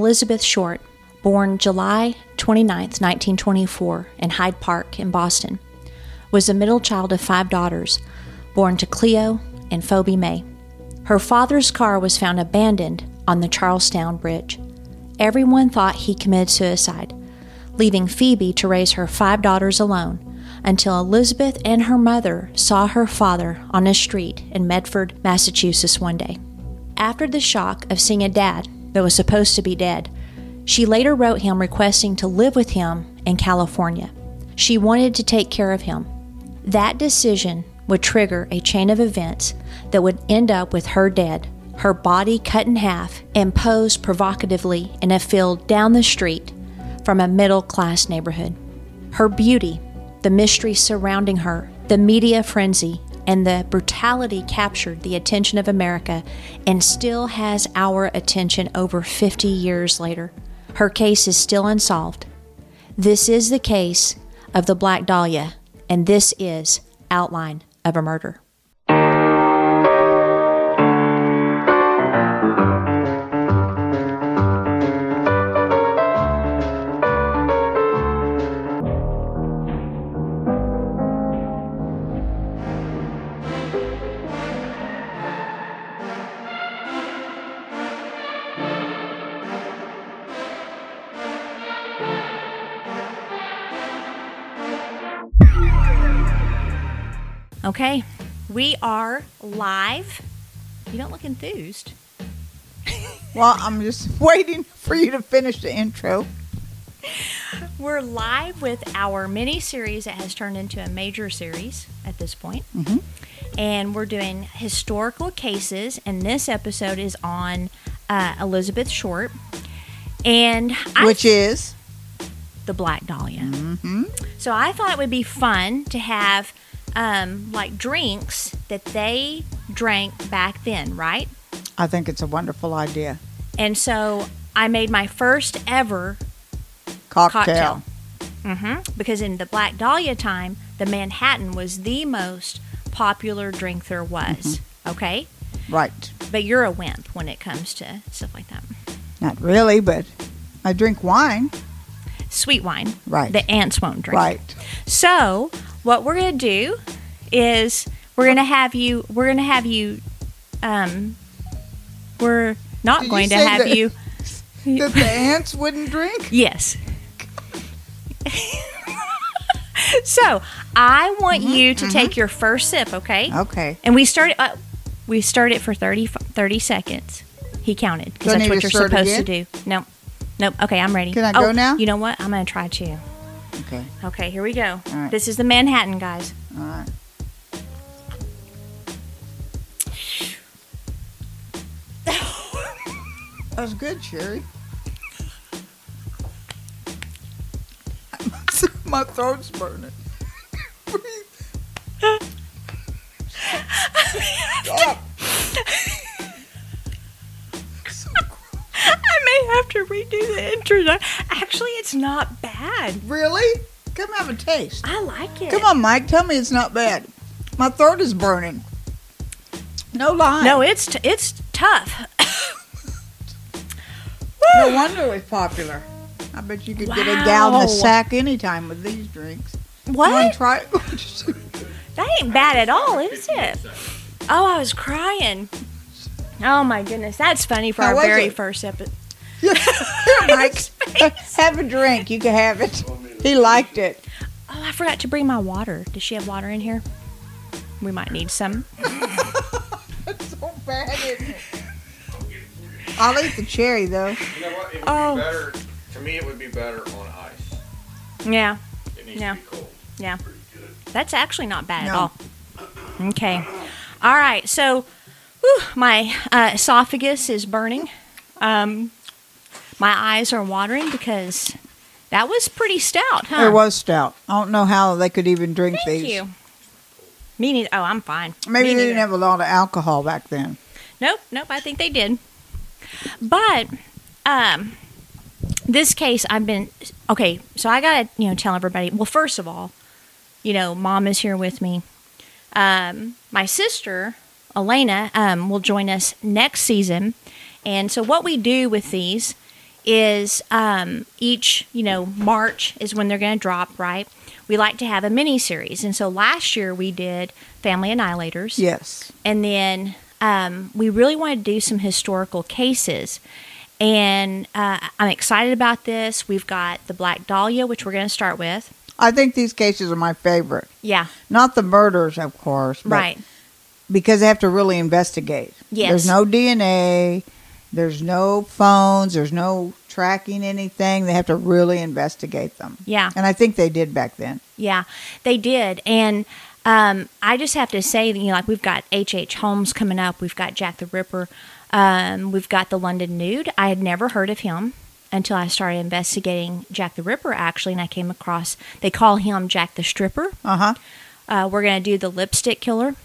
Elizabeth Short, born July 29, 1924, in Hyde Park in Boston, was the middle child of five daughters, born to Cleo and Phoebe Mae. Her father's car was found abandoned on the Charlestown Bridge. Everyone thought he committed suicide, leaving Phoebe to raise her five daughters alone until Elizabeth and her mother saw her father on a street in Medford, Massachusetts one day. After the shock of seeing a dad that was supposed to be dead, she later wrote him requesting to live with him in California. She wanted to take care of him. That decision would trigger a chain of events that would end up with her dead, her body cut in half and posed provocatively in a field down the street from a middle class neighborhood. Her beauty, the mystery surrounding her, the media frenzy, and the brutality captured the attention of America and still has our attention over 50 years later. Her case is still unsolved. This is the case of the Black Dahlia, and this is Outline of a Murder. Okay, we are live. You don't look enthused. Well, I'm just waiting for you to finish the intro. We're live with our mini series that has turned into a major series at this point. Mm-hmm. And we're doing historical cases, and this episode is on uh, Elizabeth Short. And I Which is the Black Dahlia. mm-hmm. So I thought it would be fun to have um, like drinks that they drank back then, right? I think it's a wonderful idea. And so I made my first ever Cocktail. cocktail. hmm Because in the Black Dahlia time, the Manhattan was the most popular drink there was. Okay? Right. But you're a wimp when it comes to stuff like that. Not really, but I drink wine. Sweet wine. Right. The ants won't drink. Right. So what we're gonna do is we're gonna have you we're gonna have you um we're not Did going to have that- you That the ants wouldn't drink? yes. So i want you to take your first sip okay? Okay. and we start uh, we start it for 30, 30 seconds. He counted because that's what you're supposed to again? do. Nope. Nope. Okay i'm ready. Can I oh, go now? you know what? I'm gonna try too Okay. okay here we go All right. this is the manhattan guys All right. That was good, Sherry. My throat's burning. Stop. I have to redo the intro. Actually, it's not bad. Really? Come have a taste. I like it. Come on, Mike. Tell me it's not bad. My throat is burning. No lie. No, it's t- it's tough. no wonder it's popular. I bet you could get a gallon Wow. of sack anytime with these drinks. What? try. That ain't bad at all, is it? Oh, I was crying. Oh my goodness, that's funny for How our very it? first episode. Here, Mike. have a drink. You can have it. He liked it. Oh, I forgot to bring my water. Does she have water in here? We might need some. It's so bad, isn't it? I'll eat the cherry though. You know what? It would Oh. be better. To me, it would be better on ice. Yeah, It needs Yeah. to be cold. yeah. That's actually not bad at No. all. Okay. All right. So, whew, my uh, esophagus is burning. Um, my eyes are watering because that was pretty stout, huh? It was stout. I don't know how they could even drink these. Thank these. you. Me neither. Oh, I'm fine. Maybe Me they didn't neither. have a lot of alcohol back then. Nope, nope. I think they did. But um, this case, I've been okay. So I gotta, you know, tell everybody. Well, first of all, you know, mom is here with me. Um, my sister Elena um, will join us next season, and so what we do with these is um, each, you know, March is when they're going to drop, right? We like to have a mini series. And so last year we did Family Annihilators. Yes. And then um, we really want to do some historical cases. And uh, I'm excited about this. We've got the Black Dahlia, which we're going to start with. I think these cases are my favorite. Yeah, Not the murders, of course, but right. because they have to really investigate. Yes. There's no DNA, there's no phones, there's no tracking anything. They have to really investigate them. Yeah. And I think they did back then. Yeah, they did. And um, I just have to say, that, you know, like we've got H.H. H. Holmes coming up, we've got Jack the Ripper, um, we've got the London Nude. I had never heard of him until I started investigating Jack the Ripper, actually, and I came across, they call him Jack the Stripper. Uh huh. Uh, we're going to do the lipstick killer.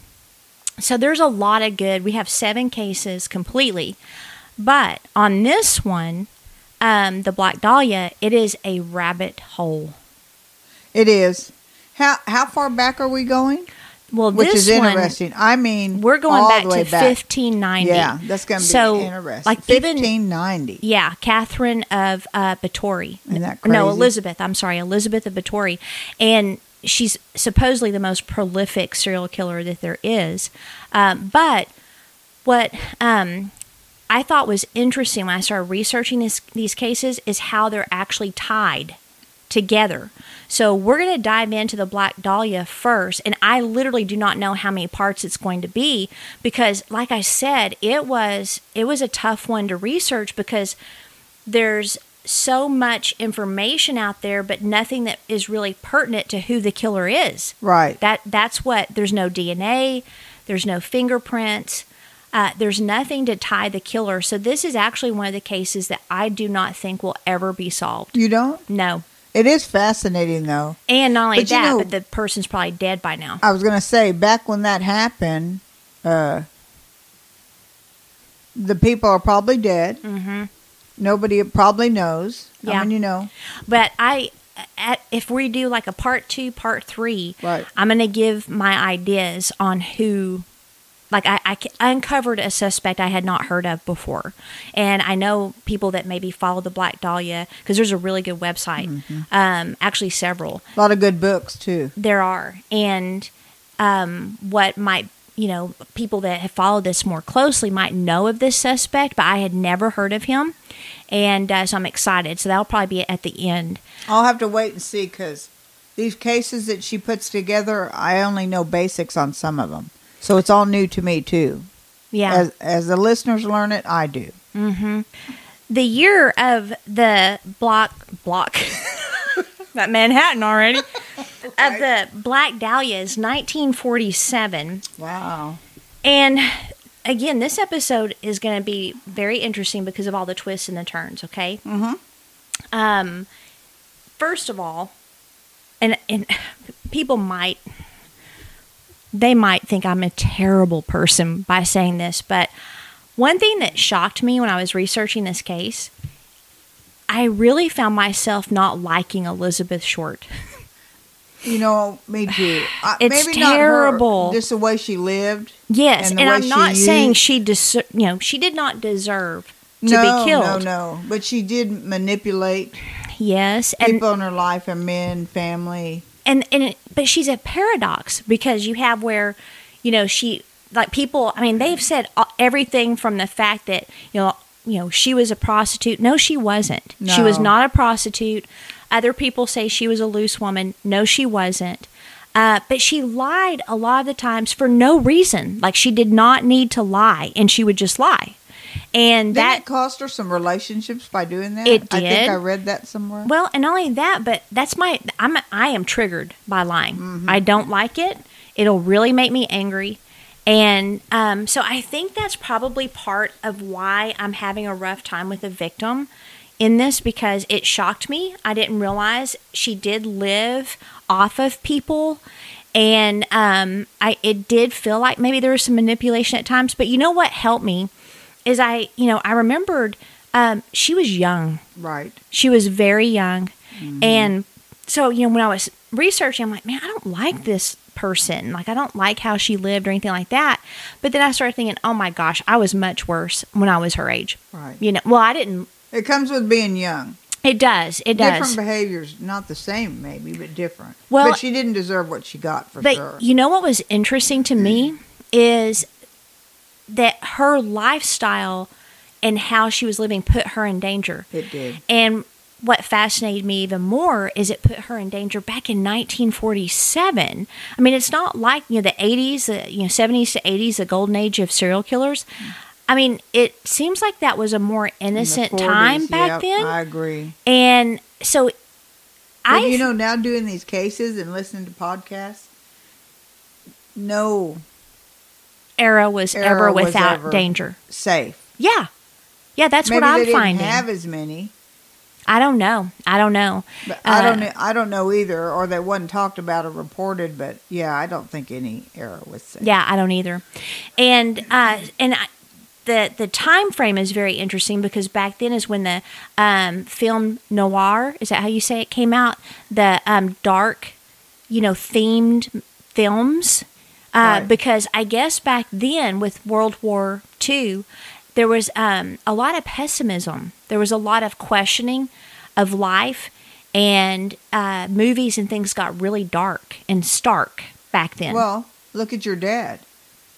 So there's a lot of good. We have seven cases completely. But on this one, um, the Black Dahlia, it is a rabbit hole. It is. How how far back are we going? Well, Which this is one, interesting. I mean, We're going back to back. 1590. Yeah, that's going to be So, interesting. like, 1590. Yeah, Catherine of uh, Batory. Isn't that crazy? No. Elizabeth. I'm sorry, Elizabeth of Batory, and she's supposedly the most prolific serial killer that there is. Um, but what um, I thought was interesting when I started researching this, these cases is how they're actually tied together. So we're going to dive into the Black Dahlia first, and I literally do not know how many parts it's going to be because, like I said, it was it was a tough one to research because there's so much information out there, but nothing that is really pertinent to who the killer is. Right. That that's what. There's no DNA. There's no fingerprints. Uh, there's nothing to tie the killer. So this is actually one of the cases that I do not think will ever be solved. You don't? No. It is fascinating, though. And not only But you that, know- but the person's probably dead by now. I was going to say, back when that happened, uh, the people are probably dead. Mm-hmm. Nobody probably knows. Yeah. I mean, you know. But I, at, if we do like a part two, part three, Right. I'm going to give my ideas on who. Like I, I uncovered a suspect I had not heard of before, and I know people that maybe follow the Black Dahlia because there's a really good website. Mm-hmm. Um, actually, several. A lot of good books, too. There are. And um, what might, you know, people that have followed this more closely might know of this suspect, but I had never heard of him. And uh, so I'm excited. So that'll probably be at the end. I'll have to wait and see because these cases that she puts together, I only know basics on some of them. So it's all new to me, too. Yeah. As, as the listeners learn it, I do. mm-hmm. The year of the block, block, that Manhattan already, of the Black Dahlia is 1947. Wow. And again, this episode is going to be very interesting because of all the twists and the turns, okay? Mm-hmm. Um, first of all, and and people might they might think I'm a terrible person by saying this, but one thing that shocked me when I was researching this case, I really found myself not liking Elizabeth Short. You know, me too. I, It's maybe not her, terrible. just the way she lived. Yes, And and, I'm not saying she des- you know, she did not deserve to no, be killed. no, no. But she did manipulate Yes, and people in her life and men, family. And and it, but she's a paradox because you have where you know she like people i mean they've said everything from the fact that you know you know she was a prostitute. No she wasn't. She was not a prostitute. Other people say she was a loose woman. No she wasn't. Uh, but she lied a lot of the times for no reason. Like she did not need to lie and she would just lie and Didn't that cost her some relationships by doing that? It I think did. I read that somewhere. Well, and not only that, but that's my I'm I am triggered by lying. I don't like it. It'll really make me angry. And um, so I think that's probably part of why I'm having a rough time with the victim in this because it shocked me. I didn't realize she did live off of people. And um, I it did feel like maybe there was some manipulation at times. But you know what helped me is I, you know, I remembered um, she was young. right. She was very young. And so, you know, when I was researching, I'm like, man, I don't like this person. Like, I don't like how she lived or anything like that. But then I started thinking, oh my gosh, I was much worse when I was her age. Right. You know, well, I didn't It comes with being young. It does. It does. Different behaviors, not the same, maybe, but different. Well- but she didn't deserve what she got for But sure. you know what was interesting to me is that her lifestyle and how she was living put her in danger. It did. And what fascinated me even more is it put her in danger back in 1947. I mean, it's not like you know the 80s, the you know 70s to 80s, the golden age of serial killers. I mean, it seems like that was a more In innocent 40s, time back yep, then, I agree. and so But I you know, now doing these cases and listening to podcasts, no era was era ever was without ever danger. safe. Yeah, yeah, that's Maybe what I'm they didn't finding. have as many. I don't know. I don't know. But I don't. Uh, know, I don't know either, or they wasn't talked about or reported. But yeah, I don't think any era was safe. Yeah, I don't either. And uh, and I, the the time frame is very interesting because back then is when the um, film noir is that how you say it came out the um, dark, you know, themed films. Uh, Right. Because I guess back then with World War II, there was um, a lot of pessimism. There was a lot of questioning of life, and uh, movies and things got really dark and stark back then. Well, look at your dad.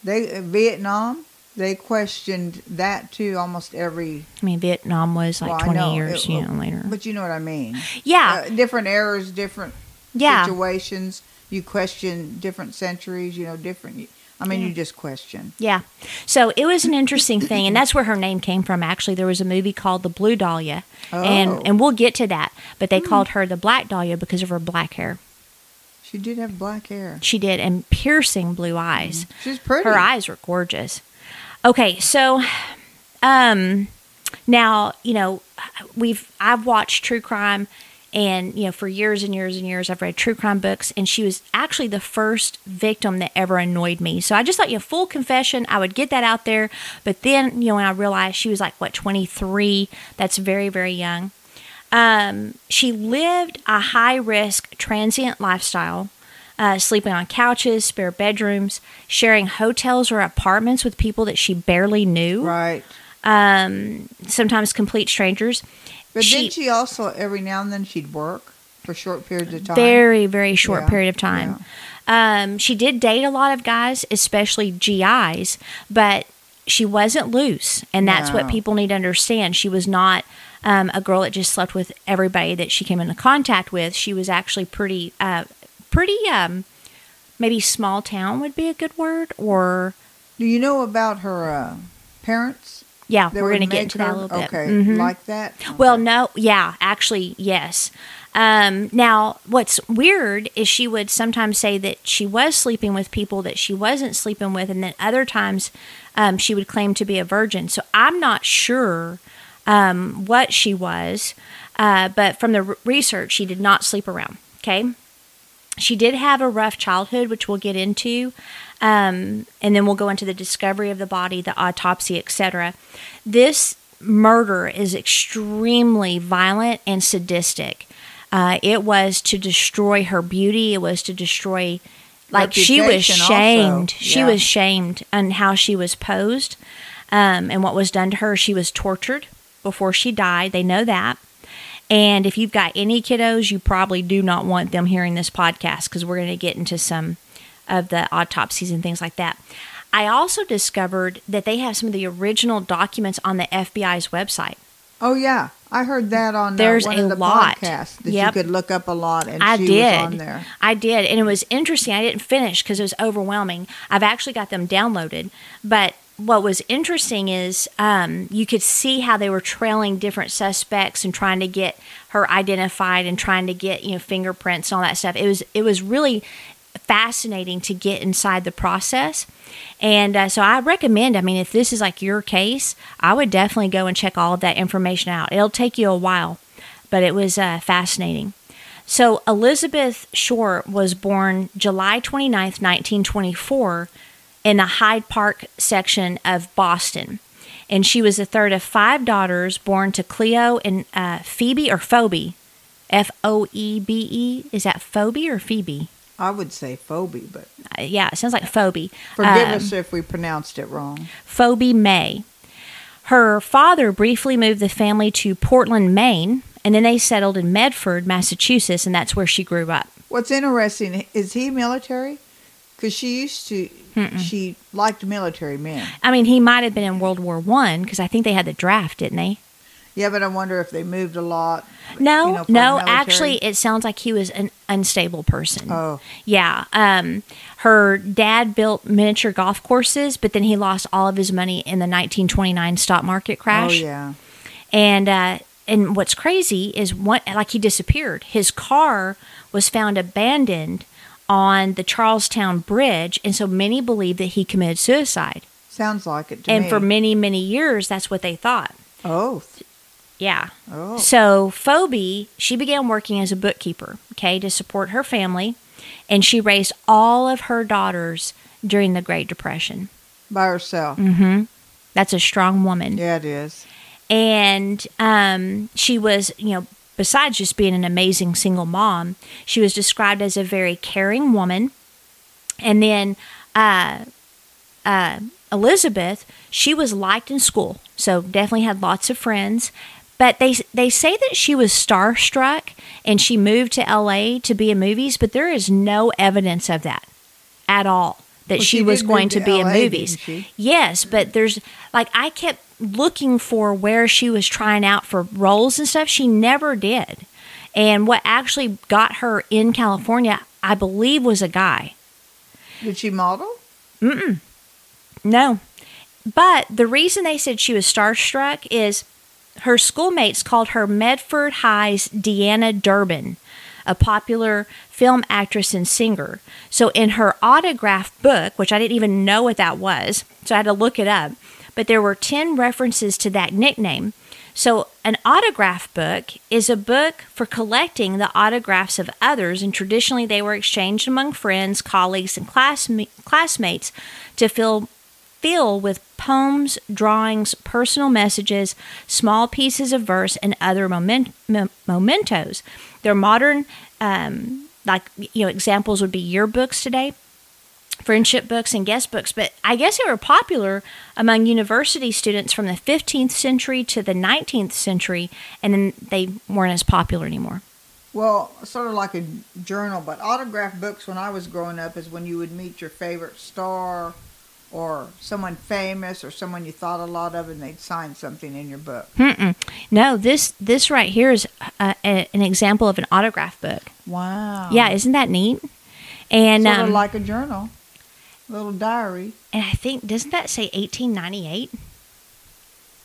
They uh, Vietnam. They questioned that too. Almost every. I mean, Vietnam was like well, 20 know, years, it- you know, later. But you know what I mean. yeah, Uh, different eras, different yeah, situations. You question different centuries. You know, different. I mean, you just question. yeah. So it was an interesting thing, and that's where her name came from. Actually, there was a movie called The Blue Dahlia, Oh. and and we'll get to that. But they called her the Black Dahlia because of her black hair. She did have black hair. She did, and piercing blue eyes. She's pretty. Her eyes were gorgeous. Okay, so um now, you know, we've I've watched true crime and you know for years and years and years I've read true crime books and she was actually the first victim that ever annoyed me. So I just thought, you know, full confession, I would get that out there, but then, you know, when I realized she was like what 23, that's very very young. Um, she lived a high risk transient lifestyle, uh, sleeping on couches, spare bedrooms, sharing hotels or apartments with people that she barely knew, Right. Um, sometimes complete strangers. But She- didn't she also every now and then she'd work for short periods of time? Very, very short Yeah, period of time. Um, she did date a lot of guys, especially GIs, but she wasn't loose. And that's what people need to understand. She was not um, a girl that just slept with everybody that she came into contact with. She was actually pretty, uh, pretty, um, maybe small town would be a good word, or Do you know about her uh, parents? Yeah, we're going to get into that a little bit. Okay, Mhm. like that. Well, no, yeah, actually, yes. Um, now, what's weird is she would sometimes say that she was sleeping with people that she wasn't sleeping with, and then other times um, she would claim to be a virgin. So I'm not sure um, what she was, uh, but from the r- research, she did not sleep around. Okay. She did have a rough childhood, which we'll get into, um, and then we'll go into the discovery of the body, the autopsy, etc. This murder is extremely violent and sadistic. Uh, it was to destroy her beauty. It was to destroy, like she was Reputation shamed. She was shamed on how she was posed, um, and what was done to her. She was tortured before she died. They know that. And if you've got any kiddos, you probably do not want them hearing this podcast because we're going to get into some of the autopsies and things like that. I also discovered that they have some of the original documents on the FBI's website. Oh yeah, I heard that on uh, There's one a of the lot. podcasts that Yep. you could look up a lot, and I did. on there. I did, and it was interesting. I didn't finish because it was overwhelming. I've actually got them downloaded, but what was interesting is um, you could see how they were trailing different suspects and trying to get her identified and trying to get you know fingerprints and all that stuff. It was it was really fascinating to get inside the process. And uh, so I recommend, I mean, if this is like your case, I would definitely go and check all of that information out. It'll take you a while, but it was uh, fascinating. So Elizabeth Short was born July 29th, 1924, in the Hyde Park section of Boston. And she was the third of five daughters born to Cleo and uh, Phoebe or Phoebe. F O E B E. Is that Phoebe or Phoebe? I would say Phoebe, but Uh, yeah, it sounds like Phoebe. forgive Um, us if we pronounced it wrong. Phoebe Mae. Her father briefly moved the family to Portland, Maine, and then they settled in Medford, Massachusetts, and that's where she grew up. What's interesting is he military? Because she used to, she liked military men. I mean, he might have been in World War One because I think they had the draft, didn't they? Yeah, but I wonder if they moved a lot. No, you know, no. Actually, it sounds like he was an unstable person. Oh, Yeah. Um, her dad built miniature golf courses, but then he lost all of his money in the 1929 stock market crash. oh yeah. And uh, and what's crazy is what like he disappeared. His car was found abandoned on the Charlestown Bridge, and so many believe that he committed suicide. Sounds like it to and me. for many many years, that's what they thought. oh, Yeah. oh, So Phoebe, she began working as a bookkeeper, okay, to support her family, and she raised all of her daughters during the Great Depression. by herself. Mm-hmm. That's a strong woman. Yeah, it is. And um, she was, you know, besides just being an amazing single mom, she was described as a very caring woman. And then uh, uh, Elizabeth, she was liked in school, so definitely had lots of friends. But they they say that she was starstruck and she moved to L.A. to be in movies, but there is no evidence of that at all. That Well, she, she was going to to be in movies. Yes, but there's like I kept looking for where she was trying out for roles and stuff. She never did. And what actually got her in California, I believe, was a guy. Did she model? No. But the reason they said she was starstruck is her schoolmates called her Medford High's Deanna Durbin, a popular film actress and singer. So in her autograph book, which I didn't even know what that was, so I had to look it up, but there were 10 references to that nickname. So an autograph book is a book for collecting the autographs of others, and traditionally they were exchanged among friends, colleagues, and classma- classmates to fill fill with poems, drawings, personal messages, small pieces of verse, and other moment, mem- mementos. They're modern, um, like you know, examples would be yearbooks today, friendship books, and guest books. But I guess they were popular among university students from the 15th century to the 19th century, and then they weren't as popular anymore. Well, sort of like a journal, but autograph books when I was growing up is when you would meet your favorite star or someone famous or someone you thought a lot of and they'd sign something in your book. Mm-mm. No, this this right here is uh, a, an example of an autograph book. Wow. Yeah, isn't that neat? And sort um, of like a journal, little diary. and I think doesn't that say 1898?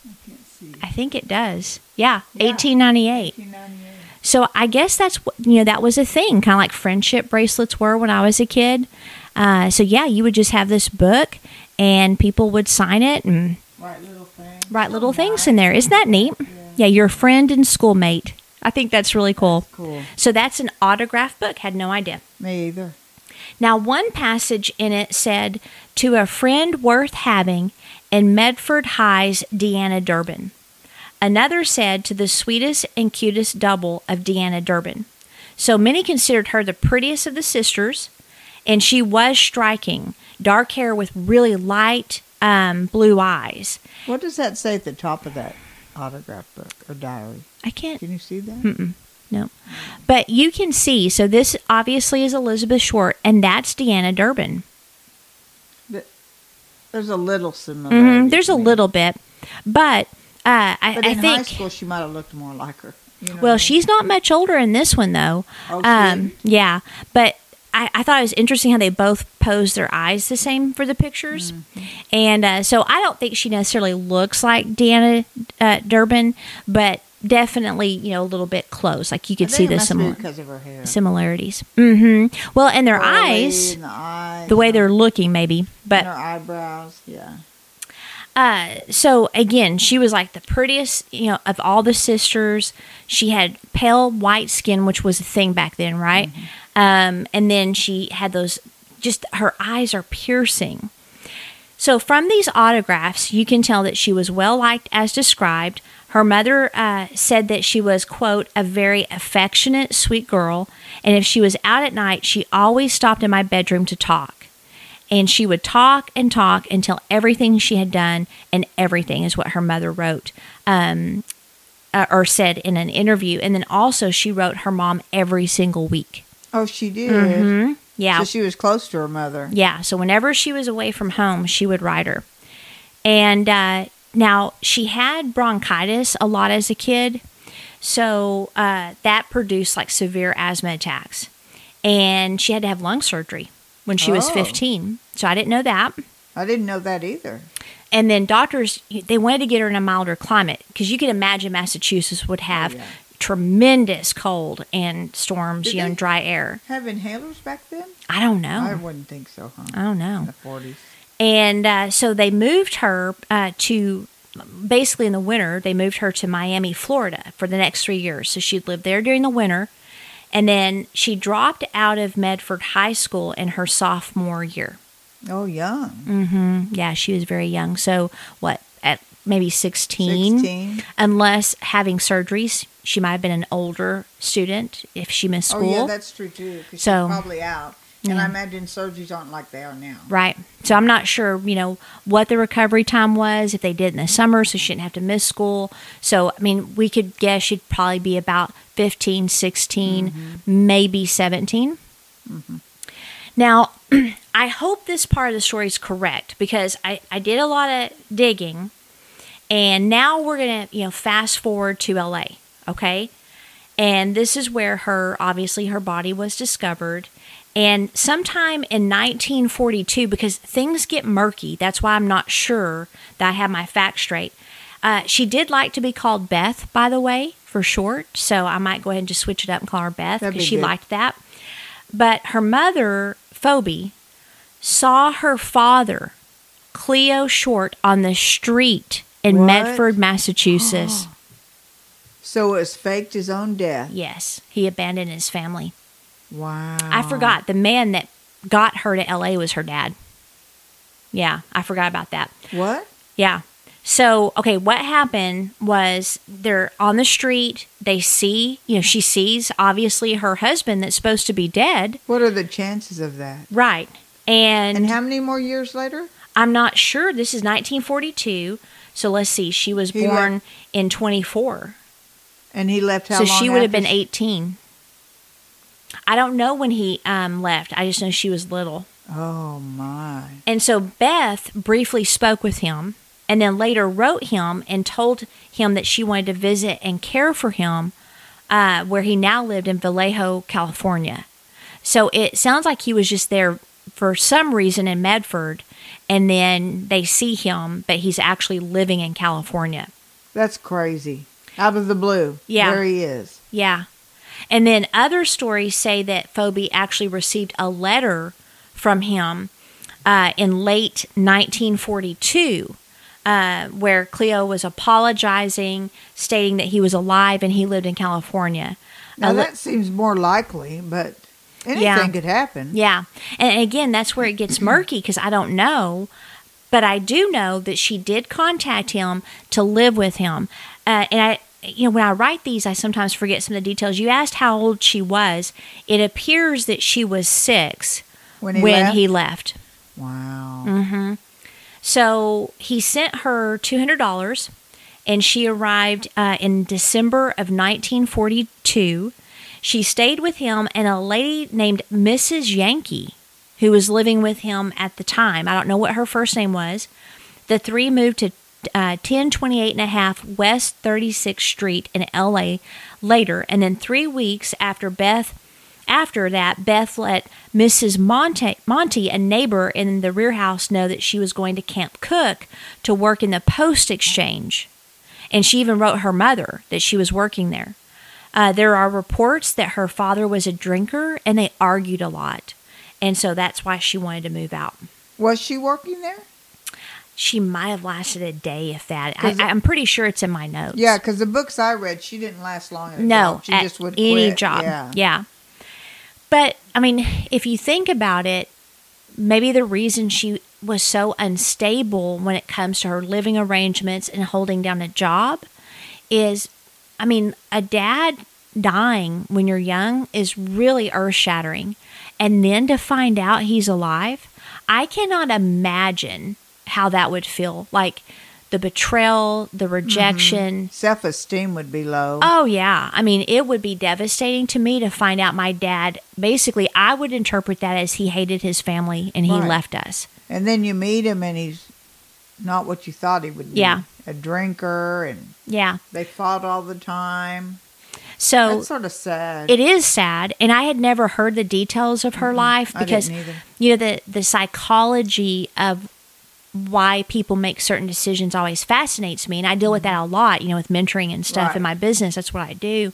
I can't see. I think it does. Yeah, Yeah. 1898. 1898. So I guess that's what you know that was a thing, kind of like friendship bracelets were when I was a kid. Uh, so yeah, you would just have this book, and people would sign it and Write little things. write little things in there. Isn't that neat? Yeah, your friend and schoolmate. I think that's really cool. Cool. So that's an autograph book. Had no idea. Me either. Now, one passage in it said, To a friend worth having in Medford High's Deanna Durbin. Another said, To the sweetest and cutest double of Deanna Durbin. So many considered her the prettiest of the sisters, and she was striking. Dark hair with really light um, blue eyes. What does that say at the top of that autograph book or diary? I can't Can you see that? Mm-mm. No. But you can see, so this obviously is Elizabeth Short, and that's Deanna Durbin. There's a little similarity. hmm There's a little bit, but uh, I, But I in high think. school, she might have looked more like her. You know what I Well, mean? she's not much older in this one though. Oh, um, yeah, but I, I thought it was interesting how they both posed their eyes the same for the pictures, Mm-hmm. and uh, so I don't think she necessarily looks like Deanna uh, Durbin, but definitely you know a little bit close. Like you could see the must be similar because of her hair. similarities. hmm Well, and their Curly eyes, and the eyes, the way they're looking, maybe, but her eyebrows. Yeah. Uh, so again, she was like the prettiest, you know, of all the sisters. She had pale white skin, which was a thing back then, right? Um, and then she had those, just her eyes are piercing. So from these autographs, you can tell that she was well liked as described. Her mother uh, said that she was, quote, a very affectionate, sweet girl. And if she was out at night, she always stopped in my bedroom to talk. And she would talk and talk until everything she had done and everything is what her mother wrote um, uh, or said in an interview. And then also, she wrote her mom every single week. Oh, she did. hmm Yeah. So she was close to her mother. Yeah, so whenever she was away from home, she would write her. And uh, now she had bronchitis a lot as a kid, so uh, that produced like severe asthma attacks. And she had to have lung surgery when she was Oh. 15. So I didn't know that. I didn't know that either. And then doctors, they wanted to get her in a milder climate because you can imagine Massachusetts would have Oh, yeah. tremendous cold and storms, Did you know, and dry air. Have inhalers back then? I don't know. I wouldn't think so, huh? I don't know. In the 40s. And uh, so they moved her uh, to basically in the winter, they moved her to Miami, Florida for the next three years. So she'd live there during the winter. And then she dropped out of Medford High School in her sophomore year. Oh, young. hmm Yeah, she was very young. So, what, at maybe 16? 16. Unless having surgeries, she might have been an older student if she missed school. Oh, yeah, that's true, too. So- she's probably out. And Yeah. I imagine surgeries aren't like they are now. Right. So I'm not sure, you know, what the recovery time was, if they did in the summer, so she didn't have to miss school. So, I mean, we could guess she'd probably be about 15, 16, mm-hmm. maybe 17. Mm-hmm. Now, I hope this part of the story is correct because I, I did a lot of digging and now we're going to, you know, fast forward to LA, okay? And this is where her, obviously, her body was discovered. And sometime in 1942, because things get murky, that's why I'm not sure that I have my facts straight. Uh, she did like to be called Beth, by the way, for short. So I might go ahead and just switch it up and call her Beth because be she good. liked that. But her mother, Phoebe, saw her father, Cleo Short, on the street in What? Medford, Massachusetts. So it was faked his own death. yes, he abandoned his family. Wow. I forgot the man that got her to LA was her dad. Yeah, I forgot about that. What? Yeah. So, okay, what happened was they're on the street. They see, you know, she sees obviously her husband that's supposed to be dead. What are the chances of that? Right. And, And how many more years later? I'm not sure. This is 1942. So let's see. She was He born in 24. And he left how so long she would have after been 18. I don't know when he um, left. I just know she was little. Oh, my. And so Beth briefly spoke with him and then later wrote him and told him that she wanted to visit and care for him uh, where he now lived in Vallejo, California. So it sounds like he was just there for some reason in Medford and then they see him, but he's actually living in California. That's crazy. Out of the blue. Yeah. There he is. Yeah. And then other stories say that Phoebe actually received a letter from him uh, in late 1942 uh, where Cleo was apologizing, stating that he was alive and he lived in California. Now, le- that seems more likely, but anything Yeah. could happen. Yeah. And again, that's where it gets murky because I don't know. But I do know that she did contact him to live with him. Uh, and I, you know, when I write these, I sometimes forget some of the details. You asked how old she was. It appears that she was six When he when left? he left. Wow. Mm-hmm. So he sent her $200 and she arrived uh, in December of 1942. She stayed with him and a lady named Mrs. Yankee, who was living with him at the time. I don't know what her first name was. The three moved to uh, 1028 and a half West 36th Street in LA later. And then three weeks after Beth after that, Beth let Mrs. Monte, Monty, a neighbor in the rear house, know that she was going to Camp Cooke to work in the post exchange. And she even wrote her mother that she was working there. Uh, there are reports that her father was a drinker and they argued a lot. And so that's why she wanted to move out. Was she working there? She might have lasted a day, if that. I, I'm pretty sure it's in my notes. Yeah, because the books I read, she didn't last long. No, job. she at just would any quit. job. Yeah. yeah. But I mean, if you think about it, maybe the reason she was so unstable when it comes to her living arrangements and holding down a job is, I mean, a dad dying when you're young is really earth shattering. And then to find out he's alive, I cannot imagine how that would feel. Like the betrayal, the mm-hmm. rejection. Self esteem would be low. Oh, yeah. I mean, it would be devastating to me to find out my dad. Basically, I would interpret that as he hated his family and he Right. left us. And then you meet him and he's not what you thought he would be. Yeah. A drinker and Yeah. they fought all the time. So That's sort of sad. it is sad. And I had never heard the details of her mm-hmm. life I because, you know, the, the psychology of why people make certain decisions always fascinates me and I deal with that a lot, you know, with mentoring and stuff Right. in my business. That's what I do.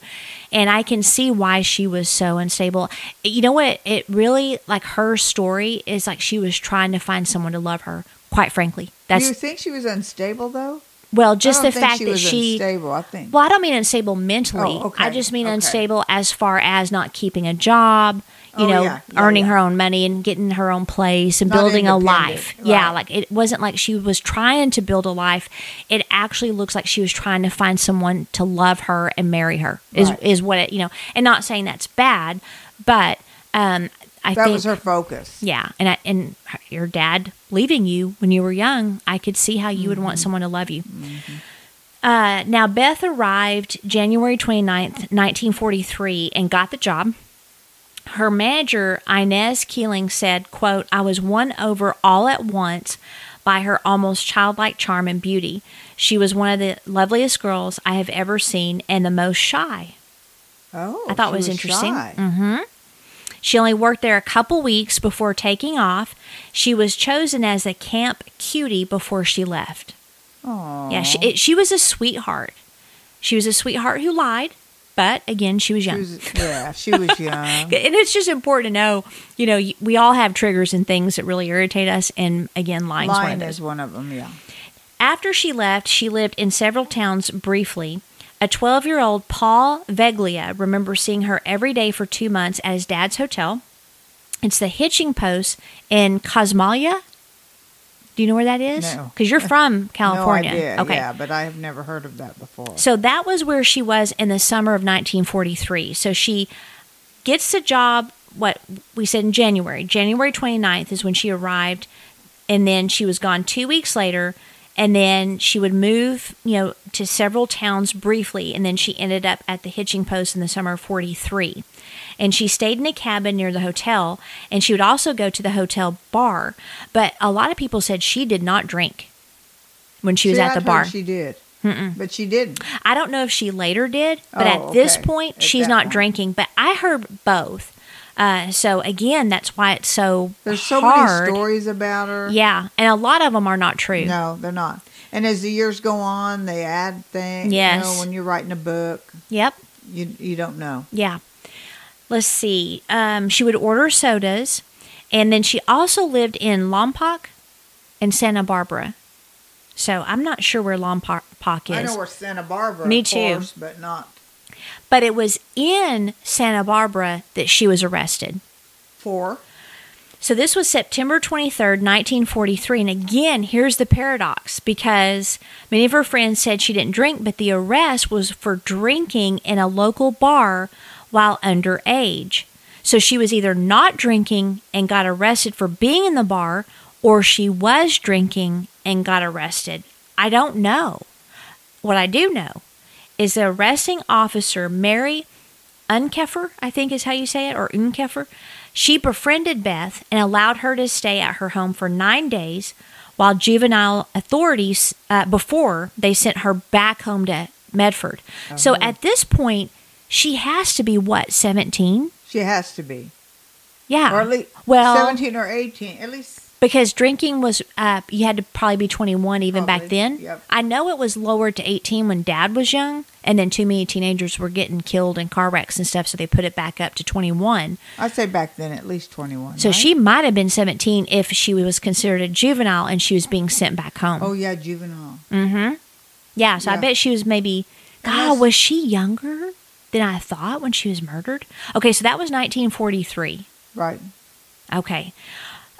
And I can see why she was so unstable. You know what? It really like her story is like she was trying to find someone to love her, quite frankly. That's, do you think she was unstable though? well, just the fact she that was she unstable. I think. well, I don't mean unstable mentally. Oh, okay, I just mean okay. unstable as far as not keeping a job, you Oh, know, yeah, yeah, earning yeah. her own money and getting her own place and Not building a life. Yeah, like it wasn't like she was trying to build a life. It actually looks like she was trying to find someone to love her and marry her. Is Right. is what it, you know, and not saying that's bad, but um I think that think was her focus. yeah, and I, and your dad leaving you when you were young, I could see how you would Mm-hmm. want someone to love you. Uh, now Beth arrived January 29th, 1943 and got the job. Her manager, Inez Keeling, said, quote, I was won over all at once by her almost childlike charm and beauty. She was one of the loveliest girls I have ever seen and the most shy. Oh, I thought it was, interesting. shy. hmm She only worked there a couple weeks before taking off. She was chosen as a camp cutie before she left. Aw. Yeah, she, it, she was a sweetheart. She was a sweetheart who lied, but again, she was She young. was, yeah, she was young. and it's just important to know, you know, we all have triggers and things that really irritate us. And again, lying's one of Lying those. is one of them. Yeah. After she left, she lived in several towns briefly. A 12 year old Paul Veglia remembers seeing her every day for two months at his dad's hotel. It's the hitching post in Casmalia. Do you know where that is? No. Because you're from California. No idea. Okay. Yeah, but I have never heard of that before. So that was where she was in the summer of 1943. So she gets the job, what we said in January. January 29th is when she arrived. And then she was gone two weeks later. And then she would move, you know, to several towns briefly. And then she ended up at the hitching post in the summer of 43. And she stayed in a cabin near the hotel. And she would also go to the hotel bar. But a lot of people said she did not drink when she was See, at the bar. She did, but she didn't. I don't know if she later did, but Oh, at this okay. point, At she's not point. drinking. But I heard both. Uh, so again, that's why it's so There's so hard. many stories about her. Yeah, and a lot of them are not true. No, they're not. And as the years go on, they add things. Yes. You know, when you're writing a book, Yep. you you don't know. Yeah. Let's see. Um, she would order sodas, and then she also lived in Lompoc and Santa Barbara. So I'm not sure where Lompoc is. I know where Santa Barbara. Me too. course, but not but it was in Santa Barbara that she was arrested. for. So this was September 23rd, 1943. And again, here's the paradox because many of her friends said she didn't drink, but the arrest was for drinking in a local bar while underage. So she was either not drinking and got arrested for being in the bar, or she was drinking and got arrested. I don't know. What I do know is the arresting officer, Mary Unkefer, I think is how you say it, or Unkefer. She befriended Beth and allowed her to stay at her home for nine days while juvenile authorities, uh, before they sent her back home to Medford. So at this point, she has to be what, 17? She has to be, Yeah. or at least well, seventeen or eighteen. At least because drinking was, uh, you had to probably be 21 even back then. yep. I know it was lowered to 18 when dad was young, and then too many teenagers were getting killed in car wrecks and stuff, so they put it back up to 21. I'd say back then at least twenty-one. So right? she might have been 17 if she was considered a juvenile and she was being sent back home. Oh yeah, juvenile. Mm-hmm. Yeah, so I bet she was maybe, God, was she younger than I thought when she was murdered? Okay, so that was 1943. Right. Okay.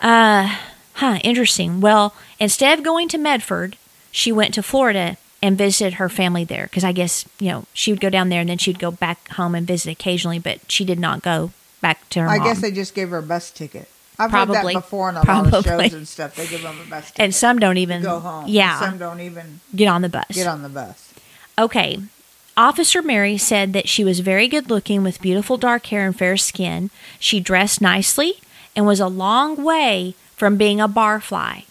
Uh, huh, interesting. Well, instead of going to Medford, she went to Florida and visited her family there because I guess, you know, she would go down there and then she'd go back home and visit occasionally, but she did not go back to her I mom. guess they just gave her a bus ticket. I've Probably. heard that before in a lot of Probably. shows and stuff. They give them a bus ticket and some don't even go home. Yeah, some don't even get on the bus. get on the bus. Okay. Officer Mary said that she was very good looking with beautiful dark hair and fair skin. She dressed nicely and was a long way from being a barfly.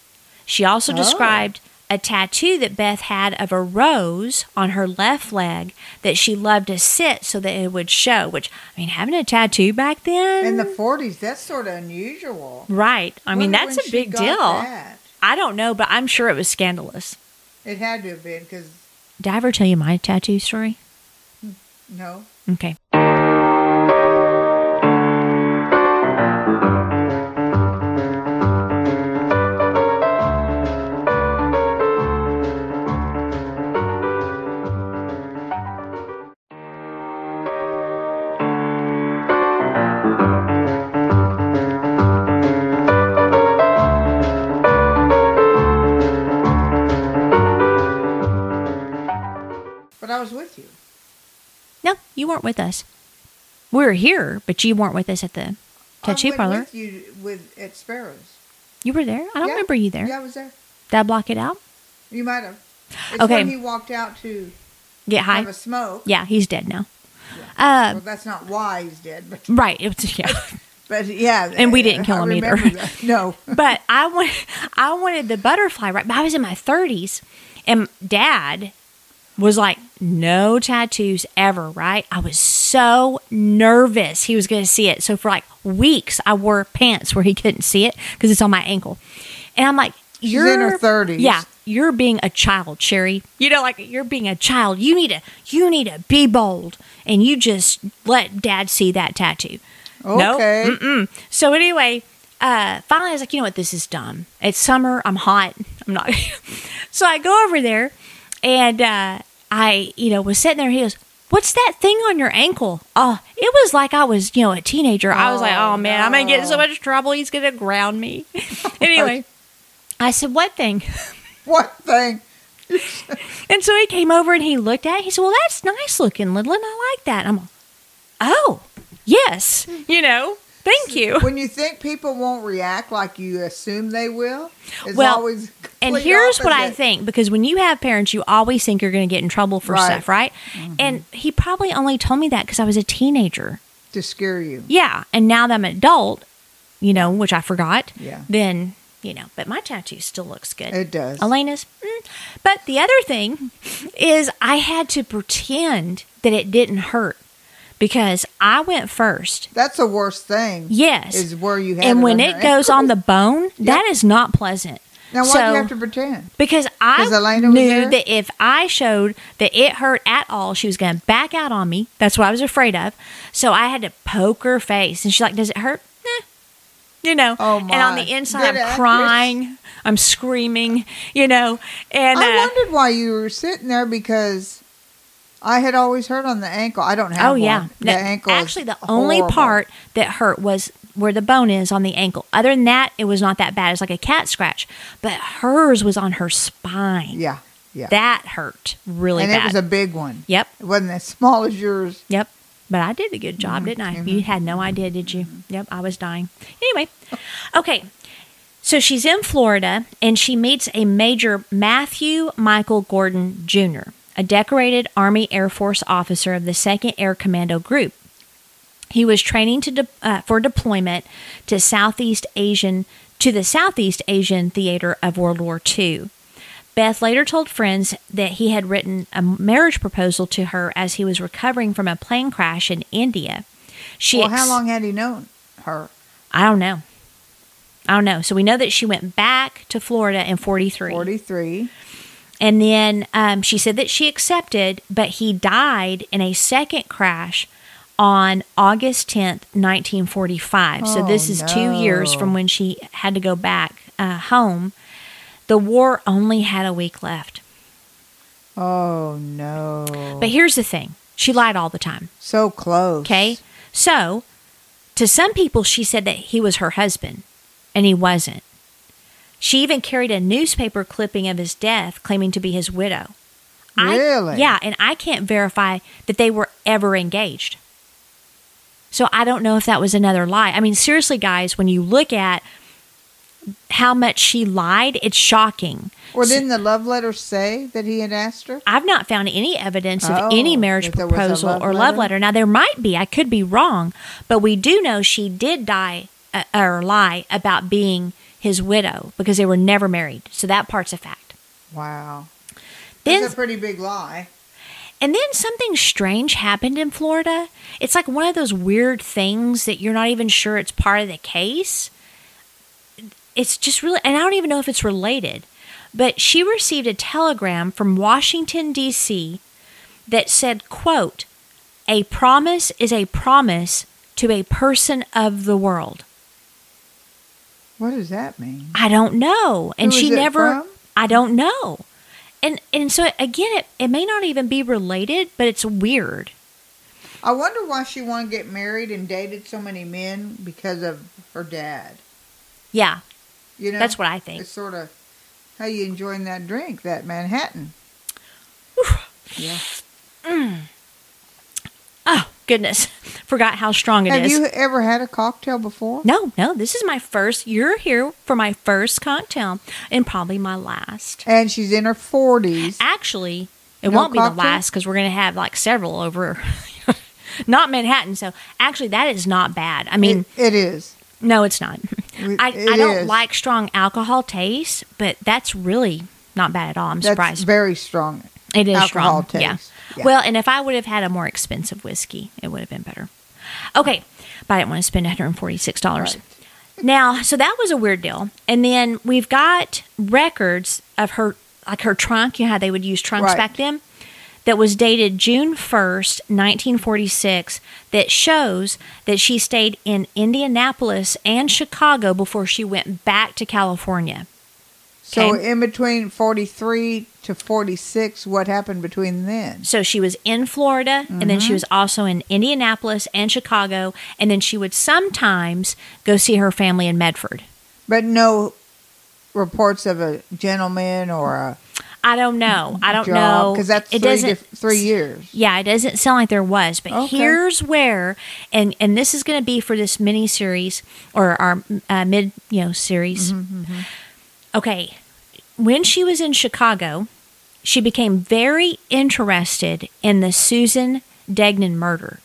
She also Oh. described a tattoo that Beth had of a rose on her left leg that she loved to sit so that it would show, which, I mean, having a tattoo back then. In the 40s, that's sort of unusual. right. I mean, that's a big deal. that. I don't know, but I'm sure it was scandalous. It had to have been because Did I ever tell you my tattoo story? no, Okay. Weren't with us. We were here, but you weren't with us at the tattoo parlor. with you with at Sparrows. You were there? I don't Yeah. remember you there. Yeah, I was there. Did I block it out? You might have. It's Okay. when he walked out to Get high? have a smoke. Yeah, he's dead now. Well, Uh, that's not why he's dead, but right. It was, yeah. but yeah. And we didn't kill him either. that. No. but I want, I wanted the butterfly. Right, but I was in my thirties, and Dad was like, "No tattoos ever." Right? I was so nervous he was going to see it. So for like weeks, I wore pants where he couldn't see it because it's on my ankle, and I'm like, "You're in her 30s. Yeah, you're being a child, Sherry. You know, like you're being a child. You need to, you need to be bold, and you just let Dad see that tattoo." Nope. Okay. Mm-mm. So anyway, uh, finally I was like, you know what, this is dumb. It's summer. I'm hot. I'm not. so I go over there, and uh, I, you know, was sitting there. He goes, "What's that thing on your ankle?" Oh, it was like I was, you know, a teenager. I was like, Oh, "Oh man, I'm gonna get in so much trouble. He's gonna ground me." anyway, I said, "What thing?" What thing? And so he came over and he looked at it. He said, Well, that's nice looking, Lidlin. I like that. I'm like, Oh, yes. You know, thank you. When you think people won't react like you assume they will, it's Well, always And here's what I think because when you have parents, you always think you're going to get in trouble for Right. stuff, right? And he probably only told me that because I was a teenager. to scare you. Yeah. And now that I'm an adult, you know, which I forgot, Yeah. then, you know, but my tattoo still looks good. It does. Elena's. Mm. But the other thing is, I had to pretend that it didn't hurt because I went first. That's the worst thing. Yes. Is where you have and it when it goes on the bone, that is not pleasant. Now why do So- you have to pretend? Because I 'Cause Elena was knew that if I showed that it hurt at all, she was going to back out on me. That's what I was afraid of. So I had to poke her face, and she's like, "Does it hurt?" You know. Oh, And on the inside, Good I'm actress. crying. I'm screaming. You know. And I uh, wondered why you were sitting there because I had always hurt on the ankle. I don't have Oh yeah. one. The No, ankle. Actually, the only part that hurt was where the bone is on the ankle. Other than that, it was not that bad. It's like a cat scratch. But hers was on her spine. Yeah, yeah. That hurt really and bad. it was a big one. yep. It wasn't as small as yours. Yep. But I did a good Mm-hmm. job, didn't I? You had no idea, did you? Yep, I was dying. Anyway, okay. So she's in Florida and she meets a Major Matthew Michael Gordon Jr., a decorated Army Air Force officer of the 2nd Air Commando Group. He was training to de- uh, for deployment to Southeast Asian to the Southeast Asian theater of World War II. Beth later told friends that he had written a marriage proposal to her as he was recovering from a plane crash in India. She well, how long had he known her? I don't know. I don't know. So we know that she went back to Florida in 43. Forty-three. And then um, she said that she accepted, but he died in a second crash on August 10th, 1945. so Oh, this is two years from when she had to go back uh, home. The war only had a week left. Oh no! But here's the thing she lied all the time. so close. Okay. So to some people, she said that he was her husband, and he wasn't. She even carried a newspaper clipping of his death, claiming to be his widow. I- Really? yeah, and I can't verify that they were ever engaged. So I don't know if that was another lie. I mean, seriously, guys, when you look at how much she lied, it's shocking. Or didn't the love letter say that he had asked her? I've not found any evidence of Oh, any marriage that there was a proposal love or love letter? letter. Now there might be. I could be wrong, but we do know she did die uh, or lie about being his widow because they were never married. So that part's a fact. Wow. Then That's a pretty big lie. and then something strange happened in Florida. It's like one of those weird things that you're not even sure it's part of the case. It's just really, and I don't even know if it's related, but she received a telegram from Washington, D.C. that said, quote, a promise is a promise to a person of the world. What does that mean? I don't know. And Who she never from? I don't know. And and so again it, it may not even be related, but it's weird. I wonder why she wanted to get married and dated so many men because of her dad. Yeah. You know, That's what I think. It's sort of how you enjoying that drink, that Manhattan. yeah. Oh, goodness. Forgot how strong it is. Have you ever had a cocktail before? No, no, this is my first. You're here for my first cocktail and probably my last. And she's in her forties. Actually, it No won't be the last because we're going to have like several over. not Manhattan. So actually, that is not bad. I mean, it, it is. no, it's not. It- I, it I don't is. like strong alcohol taste, but that's really not bad at all. I'm That's surprised. very strong. It is alcohol strong. Yeah. Yeah. Well, and if I would have had a more expensive whiskey, it would have been better. Okay, but I didn't want to spend $146. Right. Now, so that was a weird deal. And then we've got records of her, like her trunk. You know how they would use trunks Right. back then? That was dated June 1st, 1946, that shows that she stayed in Indianapolis and Chicago before she went back to California. So Okay. in between forty three to forty six, what happened between then? So she was in Florida, and then Mm-hmm. she was also in Indianapolis and Chicago, and then she would sometimes go see her family in Medford. But no reports of a gentleman or a I don't know. I don't job know because that's it three doesn't. diff- three years. Yeah, it doesn't sound like there was, but Okay. here's where, and and this is going to be for this mini series or our uh, mid you know series. Mm-hmm, Okay, when she was in Chicago, she became very interested in the Susan Degnan murder.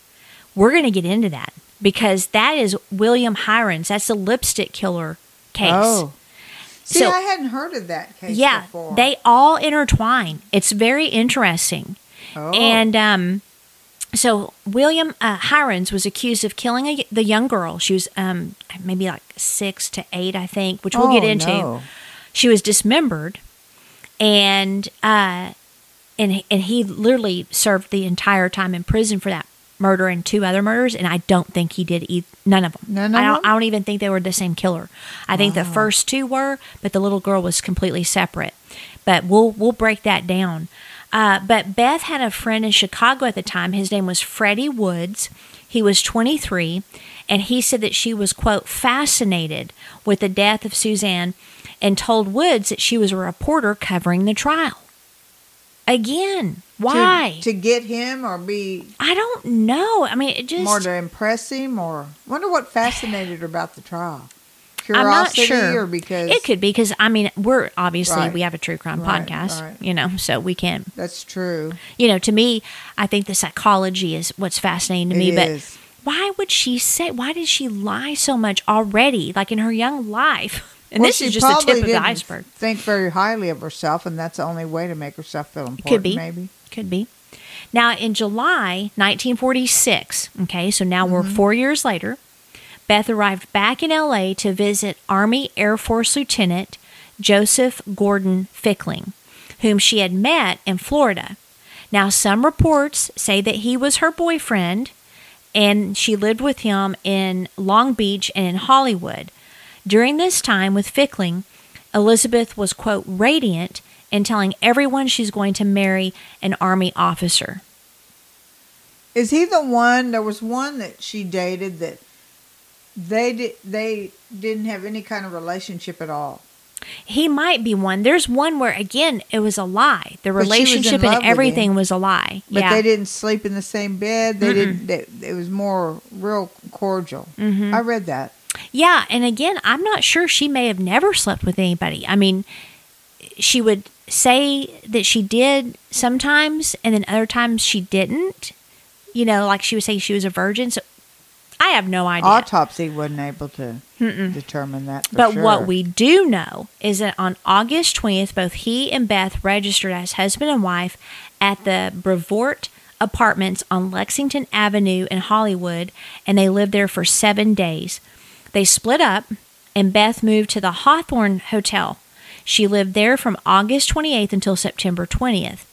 We're going to get into that because that is William Heirens. That's the lipstick killer case. Oh, see, So- I hadn't heard of that case. yeah, before. they all intertwine. It's very interesting. Oh. And um, so William uh, Heirens was accused of killing a, the young girl. She was um, maybe like six to eight, I think, which we'll get Oh, into. no. She was dismembered, and uh, and he- and he literally served the entire time in prison for that murder and two other murders. And I don't think he did e- none of them. None of I don't. them? I don't even think they were the same killer. I think the first two were, but the little girl was completely separate. But we'll we'll break that down. Uh, but Beth had a friend in Chicago at the time. His name was Freddie Woods. He was 23, and he said that she was, quote, fascinated with the death of Suzanne and told Woods that she was a reporter covering the trial. Again, why? to, get him or be I don't know. I mean, it just. more to impress him or wonder what fascinated her about the trial? I'm not sure. or because it could be because I mean we're obviously Right. we have a true crime Right, podcast, right. you know, so we can that's true. you know to me I think the psychology is what's fascinating to me. It but is. why would she say? Why did she lie so much already? Like in her young life, and Well, this is just the probably tip of the iceberg. Think very highly of herself, and that's the only way to make herself feel important. Could be. maybe. Could be. Now, in July 1946, okay, so now we're Mm-hmm. four years later, Beth arrived back in LA to visit Army Air Force Lieutenant Joseph Gordon Fickling, whom she had met in Florida. Now, some reports say that he was her boyfriend and she lived with him in Long Beach and in Hollywood. During this time with Fickling, Elizabeth was, quote, radiant and telling everyone she's going to marry an Army officer. Is he the one? There was one that she dated that they did. They didn't have any kind of relationship at all. He might be one. There's one where again it was a lie. The But in relationship and everything was a lie. But yeah. they didn't sleep in the same bed. They didn't. They, it was more real cordial. Mm-hmm. I read that. Yeah, and again, I'm not sure she may have never slept with anybody. I mean, she would say that she did sometimes, and then other times she didn't. You know, like she would say she was a virgin. So I have no idea. Autopsy wasn't able to determine that. For But sure. what we do know is that on August 20th, both he and Beth registered as husband and wife at the Brevoort Apartments on Lexington Avenue in Hollywood, and they lived there for seven days. They split up, and Beth moved to the Hawthorne Hotel. She lived there from August 28th until September 20th.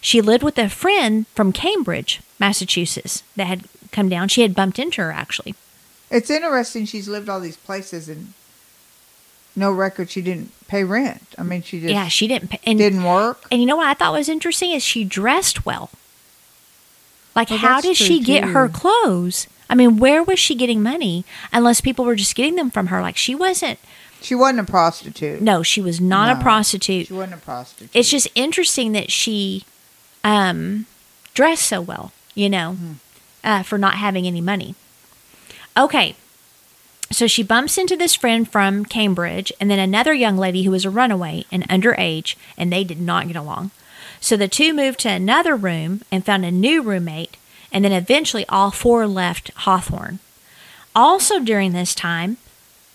She lived with a friend from Cambridge, Massachusetts, that had come down. She had bumped into her, actually. It's interesting. She's lived all these places and no record. She didn't pay rent. I mean, she just yeah, she didn't. Pay, and didn't work. And you know what I thought was interesting is she dressed well. Like, Well, how true, she get her clothes? I mean, where was she getting money unless people were just getting them from her? Like, she wasn't. She wasn't a prostitute. No, she was not a prostitute. She wasn't a prostitute. It's just interesting that she um, dressed so well, you know, Mm-hmm. uh, for not having any money. Okay. So she bumps into this friend from Cambridge and then another young lady who was a runaway and underage, and they did not get along. So the two moved to another room and found a new roommate, and then eventually all four left Hawthorne. Also during this time,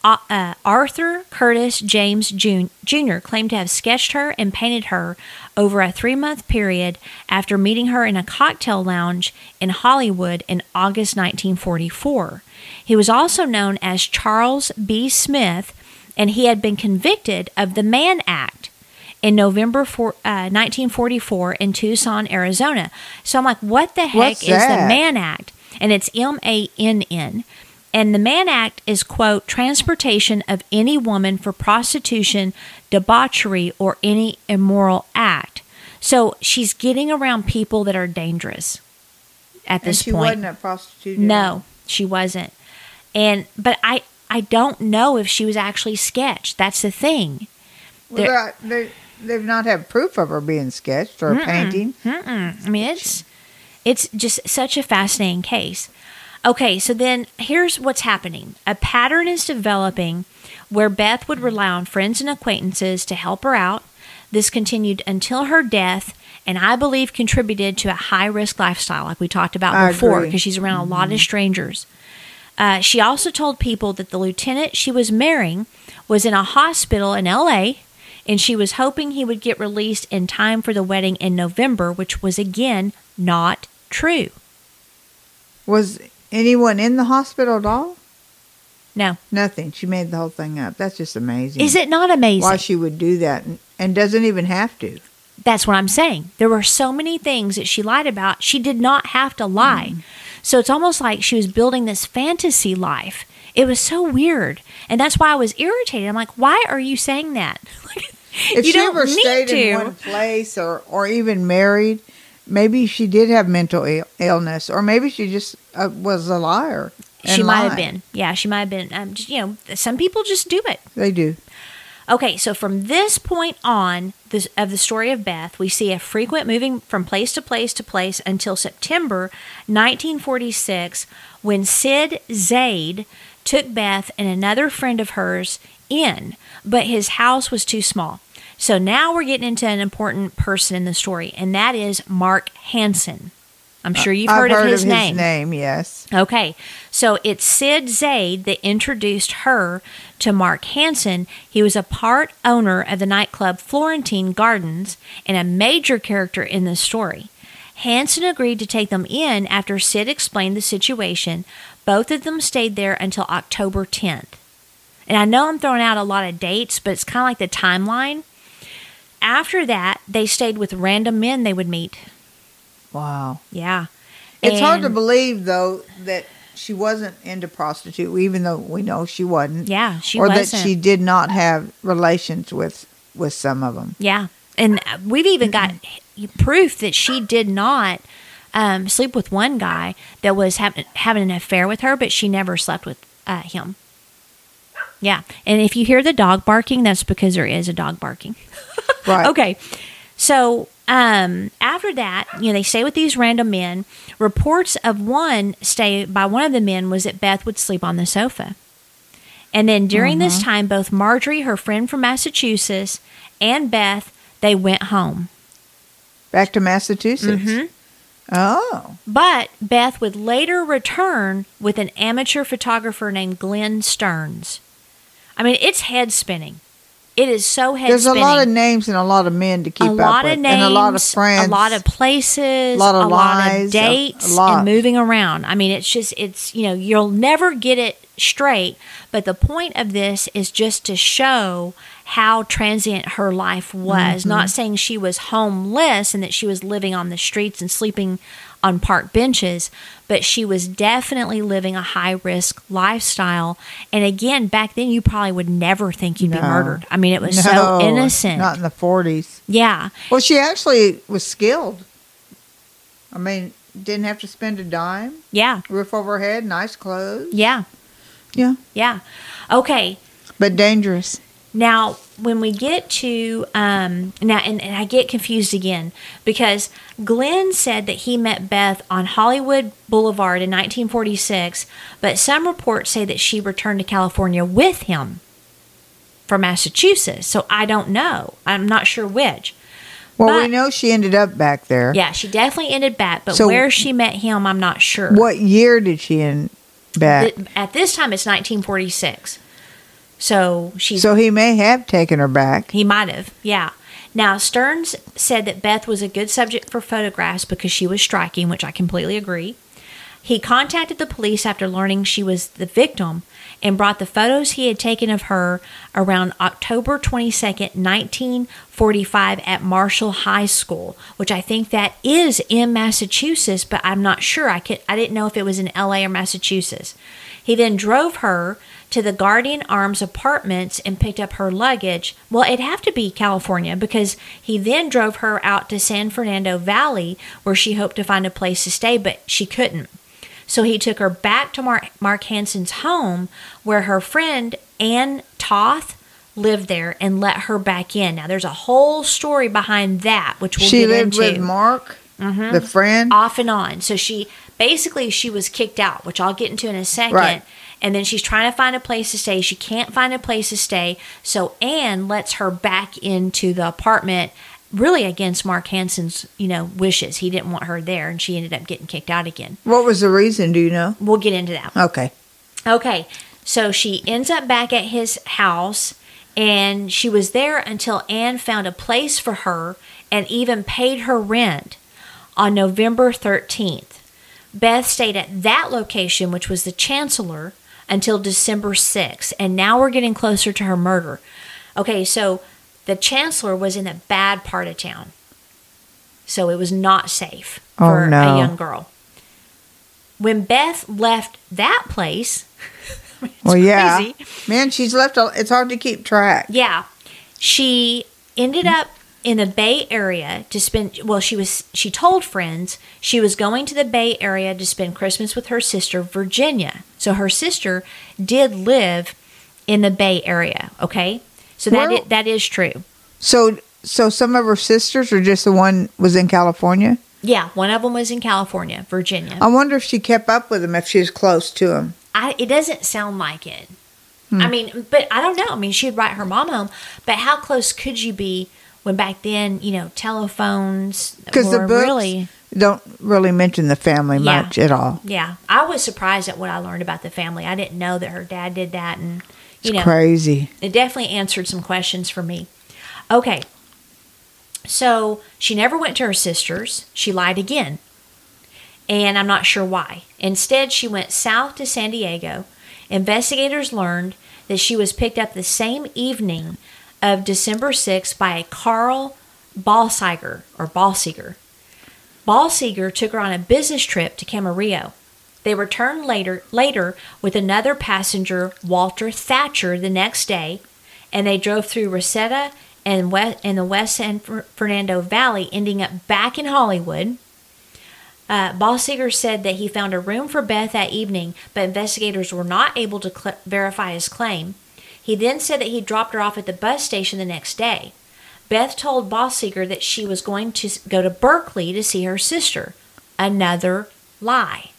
uh, uh, Arthur Curtis James Jr. claimed to have sketched her and painted her over a three month period after meeting her in a cocktail lounge in Hollywood in August 1944. He was also known as Charles B. Smith, and he had been convicted of the Mann Act in November four, uh, 1944 in Tucson, Arizona. So I'm like, what the heck What's is the that? Mann Act? And it's M A N N. And the Mann Act is, quote, transportation of any woman for prostitution, debauchery, or any immoral act. So she's getting around people that are dangerous at and this she point. wasn't a prostitute. No, she wasn't. And but I I don't know if she was actually sketched. That's the thing. Well, There- they, they've not had proof of her being sketched or painting. Mm-mm. I mean, it's it's just such a fascinating case. Okay, so then here's what's happening. A pattern is developing where Beth would rely on friends and acquaintances to help her out. This continued until her death, and I believe contributed to a high risk lifestyle, like we talked about I before, because she's around a lot of strangers. Uh, she also told people that the lieutenant she was marrying was in a hospital in LA and she was hoping he would get released in time for the wedding in November, which was again not true. Was anyone in the hospital at all? No. Nothing. She made the whole thing up. That's just amazing. Is it not amazing? Why she would do that and, doesn't even have to. That's what I'm saying. There were so many things that she lied about. She did not have to lie. Mm-hmm. So it's almost like she was building this fantasy life. It was so weird. And that's why I was irritated. I'm like, why are you saying that? If you she ever stayed to. in one place or, or even married, maybe she did have mental Ill- illness, or maybe she just uh, was a liar. she might have been. Yeah, she might have been. Um, just, you know, some people just do it. They do. Okay, so from this point on this, of the story of Beth, we see a frequent moving from place to place to place until September 1946 when Sid Zaid took Beth and another friend of hers in, but his house was too small. So now we're getting into an important person in the story, and that is Mark Hansen. I'm uh, sure you've heard, heard of his of name. his name, yes. Okay, so it's Sid Zaid that introduced her to Mark Hansen. He was a part owner of the nightclub Florentine Gardens and a major character in this story. Hansen agreed to take them in after Sid explained the situation. Both of them stayed there until October 10th. And I know I'm throwing out a lot of dates, but it's kind of like the timeline. After that, they stayed with random men they would meet. Wow. Yeah. It's hard to believe, though, that she wasn't into prostitute, even though we know she wasn't. Yeah, she or wasn't. that she did not have relations with with some of them. Yeah. And we've even got proof that she did not um, sleep with one guy that was having having an affair with her, but she never slept with uh, him. Yeah. And if you hear the dog barking, that's because there is a dog barking. Right. Okay. So um, after that, you know, they stay with these random men. Reports of one stay by one of the men was that Beth would sleep on the sofa. And then during this time, both Marjorie, her friend from Massachusetts, and Beth, they went home. Back to Massachusetts. Mm-hmm. Oh. But Beth would later return with an amateur photographer named Glenn Stearns. I mean, it's head spinning. It is so head There's a lot of names and a lot of men to keep a up lot with, of names, and a lot of friends, a lot of places, a lot of of lies, a- dates, a lot. and moving around. I mean, it's just it's you know you'll never get it straight. But the point of this is just to show how transient her life was. Mm-hmm. Not saying she was homeless and that she was living on the streets and sleeping on park benches, but she was definitely living a high risk lifestyle. And again, back then you probably would never think you'd be murdered. I mean, it was so innocent. Not in the 40s. yeah. Well, she actually was skilled. I mean, didn't have to spend a dime. Yeah. Roof over her head, nice clothes. Yeah. Yeah. Yeah. Okay. But dangerous. Now, when we get to um, now, and, and I get confused again because Glenn said that he met Beth on Hollywood Boulevard in 1946, but some reports say that she returned to California with him from Massachusetts. So I don't know. I'm not sure which. Well, we know she ended up back there. Yeah, she definitely ended back, but So- where she met him, I'm not sure. What year did she end back? Th- At this time, it's 1946. So she's so he may have taken her back. He might have, yeah. Now, Stearns said that Beth was a good subject for photographs because she was striking, which I completely agree. He contacted the police after learning she was the victim and brought the photos he had taken of her around October 22nd, 1945 at Marshall High School, which I think that is in Massachusetts, but I'm not sure. I could I didn't know if it was in LA or Massachusetts. He then drove her to the Guardian Arms apartments and picked up her luggage. Well, it'd have to be California because he then drove her out to San Fernando Valley where she hoped to find a place to stay, but she couldn't. So he took her back to Mark, Mark Hansen's home where her friend Ann Toth lived there and let her back in. Now, there's a whole story behind that, which we'll she get lived into with Mark, Mm-hmm. the friend. off and on. So she basically she was kicked out, which I'll get into in a second. Right. And then she's trying to find a place to stay. She can't find a place to stay. So Ann lets her back into the apartment really against Mark Hansen's, you know, wishes. He didn't want her there and she ended up getting kicked out again. What was the reason? Do you know? We'll get into that. Okay. Okay, so she ends up back at his house, and she was there until Ann found a place for her and even paid her rent on November 13th. Beth stayed at that location, which was the Chancellor, until December 6th, and now we're getting closer to her murder. Okay, so the Chancellor was in a bad part of town, so it was not safe Oh, for no. a young girl. When Beth left that place, Well, yeah. crazy. Man, she's left. A, it's hard to keep track. Yeah. She ended up in the Bay Area to spend well, she was she told friends she was going to the Bay Area to spend Christmas with her sister Virginia. So her sister did live in the Bay Area, okay? So that Well- i- that is true. So, so some of her sisters, or just the one was in California. Yeah, one of them was in California, Virginia. I wonder if she kept up with him if she was close to him. I, it doesn't sound like it. Hmm. I mean, but I don't know. I mean, she'd write her mom home, but how close could you be when back then, you know, telephones Because the books really, don't really mention the family Yeah. much at all. yeah. I was surprised at what I learned about the family. I didn't know that her dad did that, and you It's know, crazy. it definitely answered some questions for me. Okay, so she never went to her sister's. She lied again, and I'm not sure why. Instead, she went south to San Diego. Investigators learned that she was picked up the same evening of December 6th by Carl Balsiger or Balsiger. Balsiger took her on a business trip to Camarillo. They returned later later with another passenger, Walter Thatcher, the next day, and they drove through Reseda and west in the West San Fernando Valley, ending up back in Hollywood. Uh, said that he found a room for Beth that evening, but investigators were not able to cl- verify his claim. He then said that he dropped her off at the bus station the next day. Beth told Balsiger that she was going to go to Berkeley to see her sister. Another lie.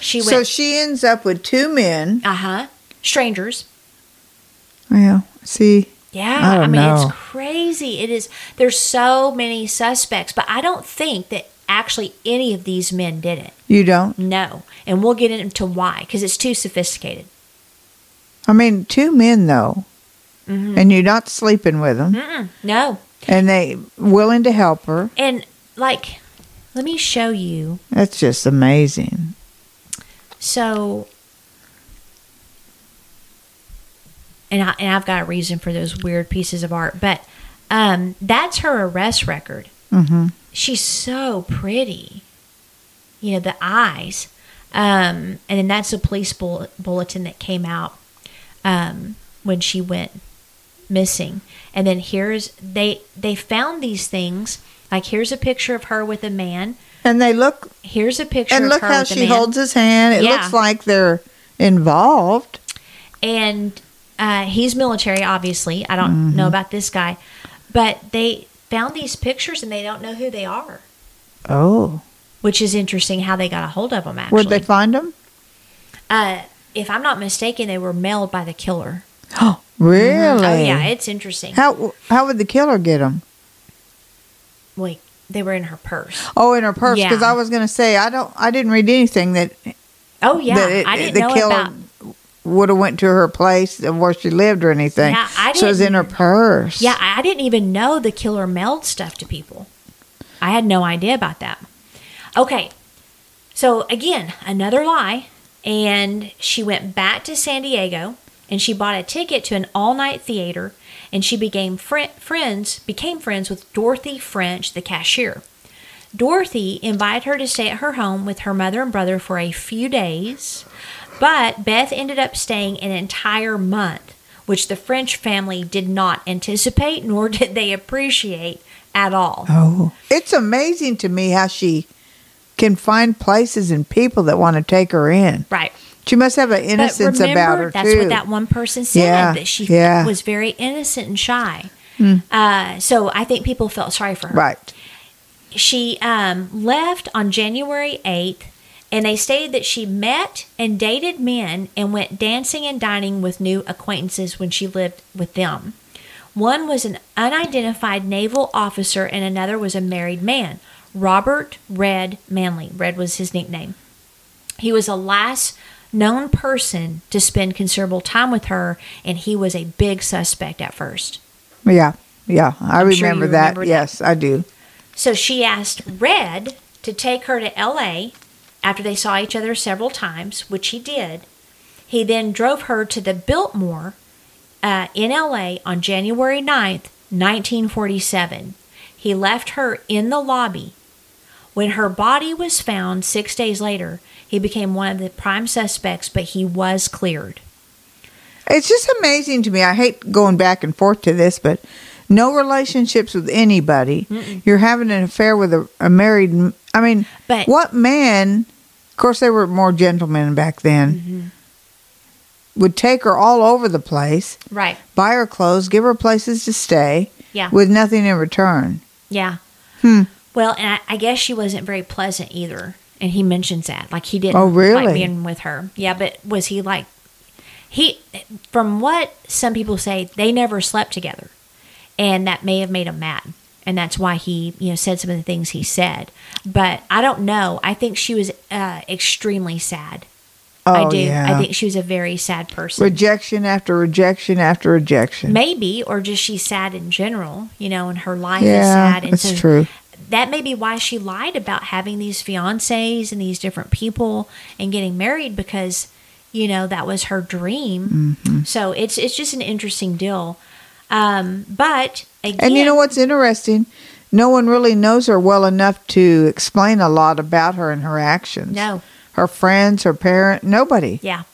She So she ends up with two men. uh huh, strangers. Well, see, Yeah, I I, mean know. it's crazy. It is. There's so many suspects, but I don't think that actually any of these men did it. you don't. No, and we'll get into why because it's too sophisticated. I mean, two men though, Mm-hmm. and you're not sleeping with them, Mm-mm, no, and they willing to help her. and like, let me show you. That's just amazing. So, and I and I've got a reason for those weird pieces of art, but um, that's her arrest record. hmm she's so pretty. You know, the eyes. Um, and then that's a police bull- bulletin that came out um, when she went missing. And then here's they they found these things. Like here's a picture of her with a man. And they look, Here's a picture and of look how she holds his hand. It Yeah. looks like they're involved. and uh, he's military, obviously. I don't know about this guy, but they found these pictures and they don't know who they are, Oh, which is interesting how they got a hold of them. Actually, where'd they find them? Uh, if I'm not mistaken, they were mailed by the killer. Oh, really? Oh yeah, it's interesting. How how would the killer get them? Wait, they were in her purse. Oh, in her purse. Because Yeah. I was going to say I don't. I didn't read anything that Oh yeah, that it- I didn't the know killer about. would have went to her place of where she lived or anything. Yeah, I so it was in her purse. Yeah, I didn't even know the killer mailed stuff to people. I had no idea about that. Okay, so again, another lie, and she went back to San Diego and she bought a ticket to an all-night theater, and she became fri friends became friends with Dorothy French, the cashier. Dorothy invited her to stay at her home with her mother and brother for a few days, but Beth ended up staying an entire month, which the French family did not anticipate nor did they appreciate at all. Oh, it's amazing to me how she can find places and people that want to take her in. Right. She must have an But innocence remember, about her that's too. what that one person said Yeah, that she yeah. Was very innocent and shy. Uh, so I think people felt sorry for her. right. she um, left on January 8th, and they stated that she met and dated men and went dancing and dining with new acquaintances when she lived with them. One was an unidentified naval officer, and another was a married man, Robert Red Manley. Red was his nickname. He was the last known person to spend considerable time with her, and he was a big suspect at first. Yeah. Yeah. I I'm remember you that. remember that. Yes, I do. So she asked Red to take her to LA after they saw each other several times, which he did. He then drove her to the Biltmore uh, in LA on January 9th, 1947. He left her in the lobby. When her body was found six days later, he became one of the prime suspects, but he was cleared. It's just amazing to me. I hate going back and forth to this, but no relationships with anybody. You're having an affair with a, a married. I mean, But- what man? Of course, they were more gentlemen back then. Mm-hmm. Would take her all over the place, Right. buy her clothes, give her places to stay, Yeah. with nothing in return. Yeah. Hmm. Well, and I, I guess she wasn't very pleasant either. And he mentions that. Like he didn't Oh, really? like being with her. Yeah, but was he like he from what some people say, they never slept together. And that may have made him mad. And that's why he, you know, said some of the things he said. But I don't know. I think she was uh, extremely sad. Oh I do. yeah, I think she was a very sad person. rejection after rejection after rejection. Maybe, or just she's sad in general, you know, and her life is yeah, sad. And that's so true. That may be why she lied about having these fiancés and these different people and getting married because you know that was her dream Mm-hmm. so it's it's just an interesting deal um but again And you know what's interesting? No one really knows her well enough to explain a lot about her and her actions. no Her friends, her parent, nobody. yeah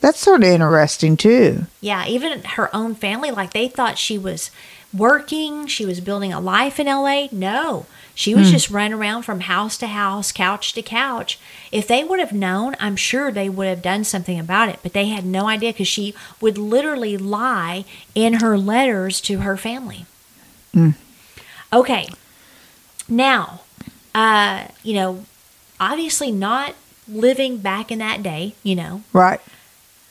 That's sort of interesting too. yeah even her own family like they thought she was working she was building a life in la no She was just running around from house to house, couch to couch. If they would have known, I'm sure they would have done something about it, but they had no idea because she would literally lie in her letters to her family. Okay. Now, uh, you know, obviously not living back in that day, you know. Right.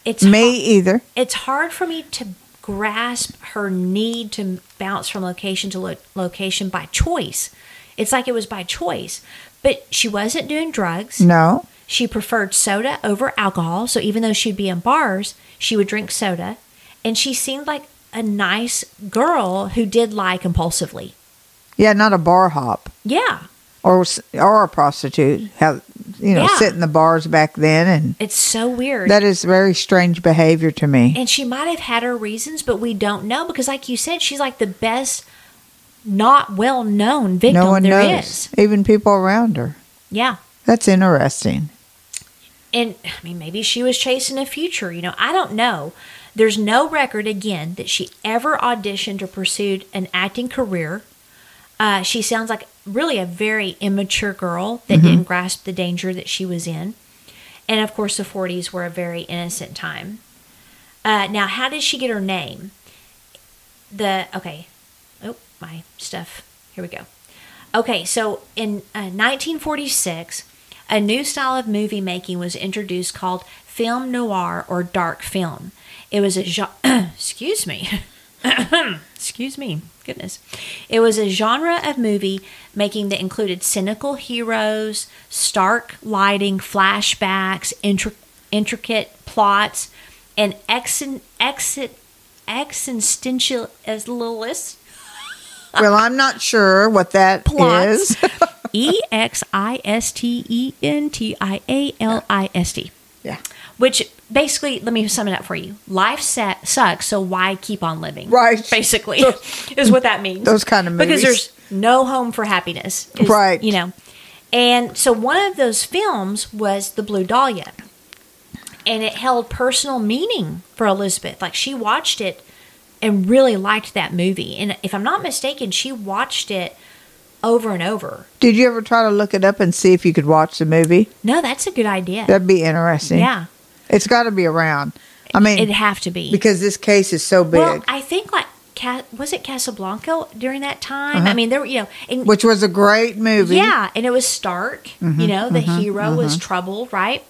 It's Me either. it's hard for me to grasp her need to bounce from location to lo- location by choice. It's like it was by choice. But she wasn't doing drugs. No. She preferred soda over alcohol. So even though she'd be in bars, she would drink soda. And she seemed like a nice girl who did lie compulsively. Yeah, not a bar hop Yeah. or or a prostitute. How you know Yeah. sit in the bars back then, and It's so weird. that is very strange behavior to me. and she might have had her reasons, but we don't know because, like you said, she's like the best, not well known victim no one there knows, is. even people around her. Yeah. That's interesting. And I mean, maybe she was chasing a future. You know, I don't know. There's no record, again, that she ever auditioned or pursued an acting career. Uh, she sounds like really a very immature girl that didn't grasp the danger that she was in. And of course, the 40s were a very innocent time. Uh, now, how did she get her name? The, okay. Oh, my stuff. Here we go. Okay, so in uh, 1946, a new style of movie making was introduced called film noir or dark film. It was a genre, excuse me, excuse me, goodness. It was a genre of movie making that included cynical heroes, stark lighting, flashbacks, intri- intricate plots, and exit, existentialist well, I'm not sure what that plots. is. E X I S T E N T I A L I S T. yeah. Which basically, let me sum it up for you. Life sa- sucks, so why keep on living? Right. Basically, is what that means. Those kind of movies. Because there's no home for happiness. is- Right. You know. And so one of those films was The Blue Dahlia. And it held personal meaning for Elizabeth. Like she watched it and really liked that movie. And if I'm not mistaken, she watched it over and over. Did you ever try to look it up and see if you could watch the movie? No, that's a good idea. That'd be interesting. yeah, It's got to be around. I mean, it'd have to be. because this case is so big, well, I think like was it Casablanca during that time? I mean, there were you know, and Uh-huh. which was a great movie. yeah, and it was stark. Mm-hmm, you know, the hero was troubled, right?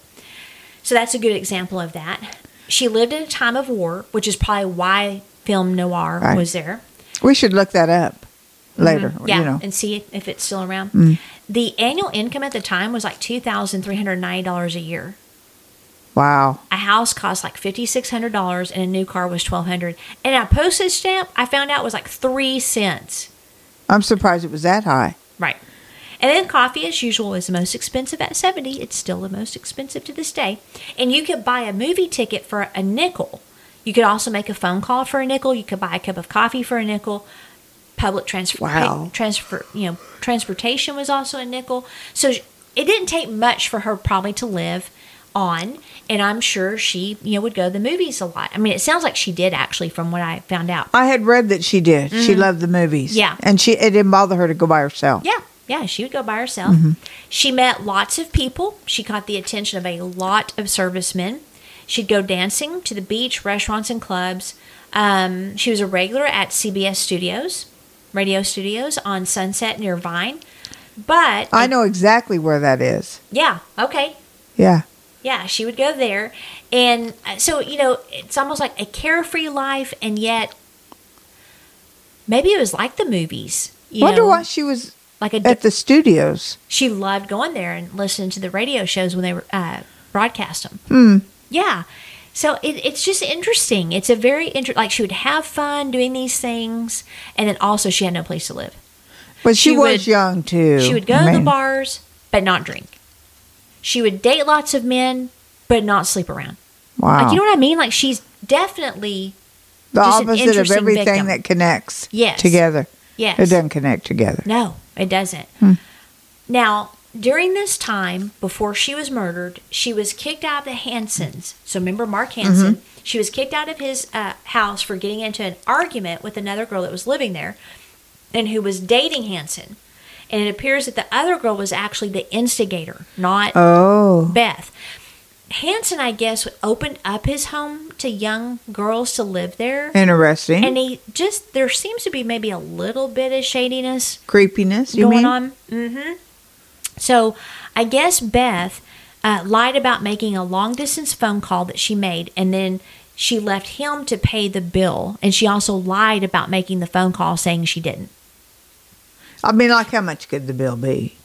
So that's a good example of that. She lived in a time of war, which is probably why film noir Right. was there. We should look that up later. Mm-hmm. Yeah, You know, and see if it's still around. Mm. The annual income at the time was like two thousand three hundred ninety dollars a year. Wow. A house cost like fifty six hundred dollars, and a new car was twelve hundred. And a postage stamp, I found out was like three cents. I'm surprised it was that high. Right. And then coffee, as usual, is the most expensive at 70. It's still the most expensive to this day. And you could buy a movie ticket for a nickel. You could also make a phone call for a nickel. You could buy a cup of coffee for a nickel. Public transfer, Wow. transfer, you know, transportation was also a nickel. So it didn't take much for her probably to live on. And I'm sure she, you know, would go to the movies a lot. I mean, it sounds like she did actually, from what I found out. I had read that she did. She loved the movies. Mm-hmm. Yeah. and she it didn't bother her to go by herself. Yeah, yeah, she would go by herself. She met lots of people. She caught the attention of a lot of servicemen. She'd go dancing to the beach, restaurants, and clubs. Um, she was a regular at CBS Studios, radio studios on Sunset near Vine. But I know exactly where that is. yeah, okay, Yeah, yeah, she would go there, and uh, so you know, it's almost like a carefree life, and yet maybe it was like the movies. You wonder know, why she was like a at the studios. she loved going there and listening to the radio shows when they were uh, broadcast them. Hmm. Yeah. So it, it's just interesting. It's a very inter- like she would have fun doing these things, and then also she had no place to live. But she, She was would- young too. She would go I to the bars, but not drink. She would date lots of men, but not sleep around. Wow, Like you know what I mean? Like she's definitely the opposite of everything victim. that connects Yes. together. yes. It doesn't connect together. No, it doesn't. Hmm. Now, during this time, before she was murdered, she was kicked out of the Hansens. So remember Mark Hansen? Mm-hmm. She was kicked out of his uh, house for getting into an argument with another girl that was living there and who was dating Hansen. And it appears that the other girl was actually the instigator, not Oh. Beth. Hansen, I guess, opened up his home to young girls to live there. Interesting. And he just, there seems to be maybe a little bit of shadiness Creepiness, going mean? on. hmm So I guess Beth uh, lied about making a long distance phone call that she made, and then she left him to pay the bill. And she also lied about making the phone call, saying she didn't. I mean, like, how much could the bill be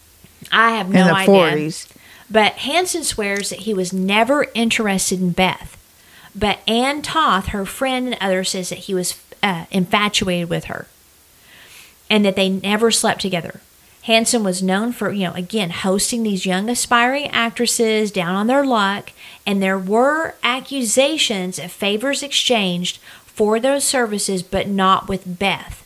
I have no in the idea. 40s? But Hansen swears that he was never interested in Beth. But Ann Toth, her friend and others, says that he was uh, infatuated with her and that they never slept together. Hansen was known for, you know, again, hosting these young aspiring actresses down on their luck, and there were accusations of favors exchanged for those services, but not with Beth.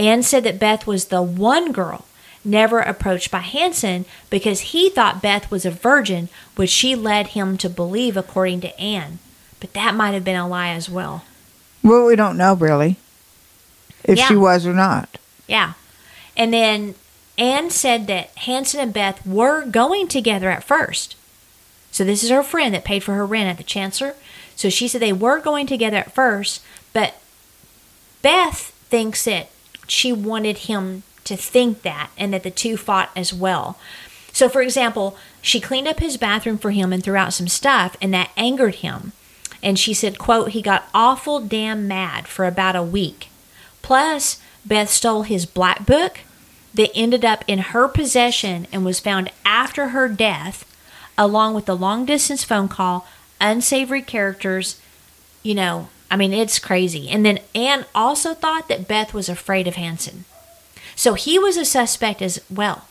Ann said that Beth was the one girl never approached by Hansen because he thought Beth was a virgin, which she led him to believe, according to Ann. But that might have been a lie as well. Well, we don't know really if she was or not. Yeah. And then Ann said that Hansen and Beth were going together at first. So this is her friend that paid for her rent at the Chancellor. So she said they were going together at first, but Beth thinks that she wanted him to think that and that the two fought as well. So for example, she cleaned up his bathroom for him and threw out some stuff and that angered him. And she said, quote, he got awful damn mad for about a week. Plus, Beth stole his black book that ended up in her possession and was found after her death, along with the long distance phone call, unsavory characters. You know, I mean, it's crazy. And then Ann also thought that Beth was afraid of Hansen. So he was a suspect as well.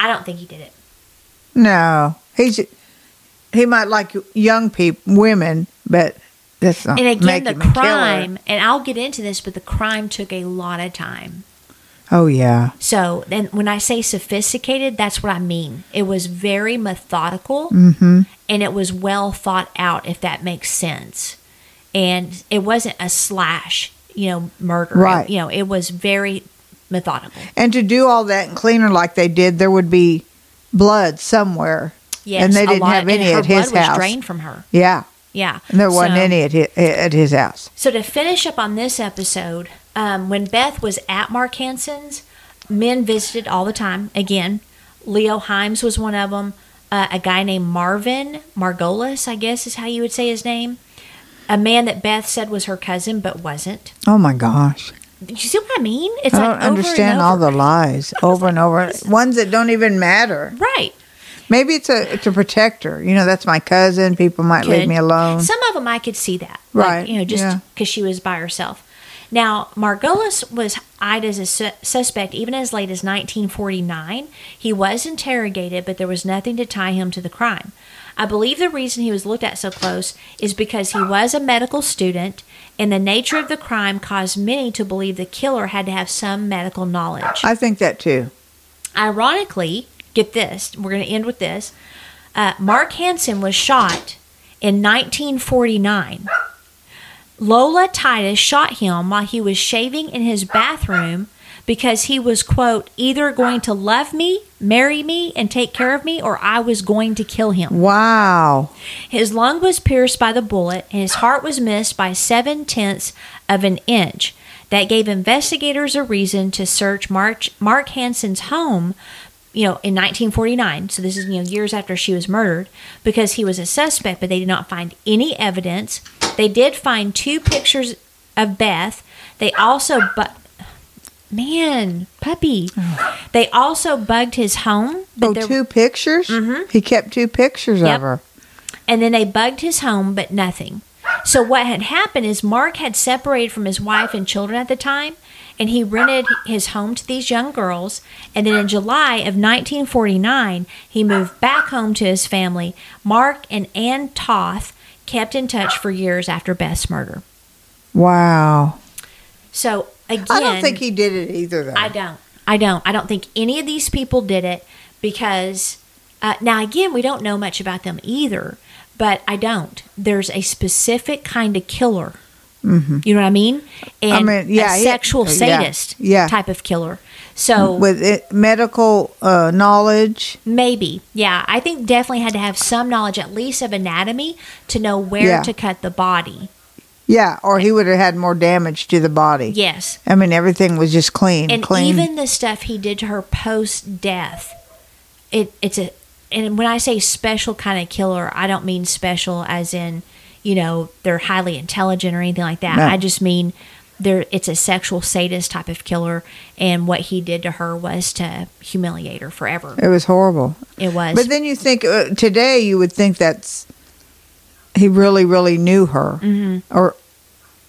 I don't think he did it. No, he's he might like young people, women, but that's not. And again, the him a killer. crime, and I'll get into this, but the crime took a lot of time. Oh yeah, So then when I say sophisticated, that's what I mean. It was very methodical Mm-hmm. and it was well thought out, if that makes sense. And it wasn't a slash, you know, murder. Right. You know, it was very methodical. and to do all that and clean her like they did, there would be blood somewhere. Yes, and they didn't lot- have any at his blood house. drained from her. Yeah, Yeah. and there wasn't So- any at his, at his house. So to finish up on this episode, um, when Beth was at Mark Hansen's, men visited all the time. Again, Leo Himes was one of them. Uh, a guy named Marvin Margolis, I guess is how you would say his name. A man that Beth said was her cousin, but wasn't. Oh my gosh, You see what I mean? It's I like don't over and understand all the lies over and over. Ones that don't even matter. right. Maybe it's a it's a protector. You know, that's my cousin. People might leave me alone. Some of them I could see that, Right, Like, you know, just yeah. because she was by herself. Now, Margolis was eyed as a su- suspect even as late as 1949. He was interrogated, but there was nothing to tie him to the crime. I believe the reason he was looked at so close is because he was a medical student, and the nature of the crime caused many to believe the killer had to have some medical knowledge. I think that too. Ironically, get this, we're going to end with this. Uh, Mark Hansen was shot in 1949. Lola Titus shot him while he was shaving in his bathroom because he was, quote, either going to love me, marry me, and take care of me, or I was going to kill him. Wow. His lung was pierced by the bullet, and his heart was missed by seven tenths of an inch. That gave investigators a reason to search Mark, Mark Hansen's home, you know, in 1949. So this is, you know, years after she was murdered, because he was a suspect, but they did not find any evidence. They did find two pictures of Beth. They also, but man, puppy. They also bugged his home. But Oh, there- two pictures? Mhm. He kept two pictures Yep. of her. and then they bugged his home, but nothing. So what had happened is Mark had separated from his wife and children at the time, and he rented his home to these young girls. And then in July of 1949, he moved back home to his family. Mark and Ann Toth kept in touch for years after Beth's murder. Wow. So again, I don't think he did it either, though. I don't. I don't. I don't think any of these people did it because uh, now again we don't know much about them either. But I don't. There's a specific kind of killer. Mhm. You know what I mean? And mean, yeah, a sexual yeah, sadist yeah. type of killer. So with it, medical uh, knowledge. maybe, yeah, I think definitely had to have some knowledge at least of anatomy to know where Yeah. to cut the body. Yeah, or he would have had more damage to the body. Yes, I mean, everything was just clean, and clean. even the stuff he did to her post death it it's a and when i say special kind of killer i don't mean special as in you know they're highly intelligent or anything like that No. i just mean there it's a sexual sadist type of killer and what he did to her was to humiliate her forever it was horrible. it was But then you think uh, today you would think that's he really, really knew her, mm-hmm. or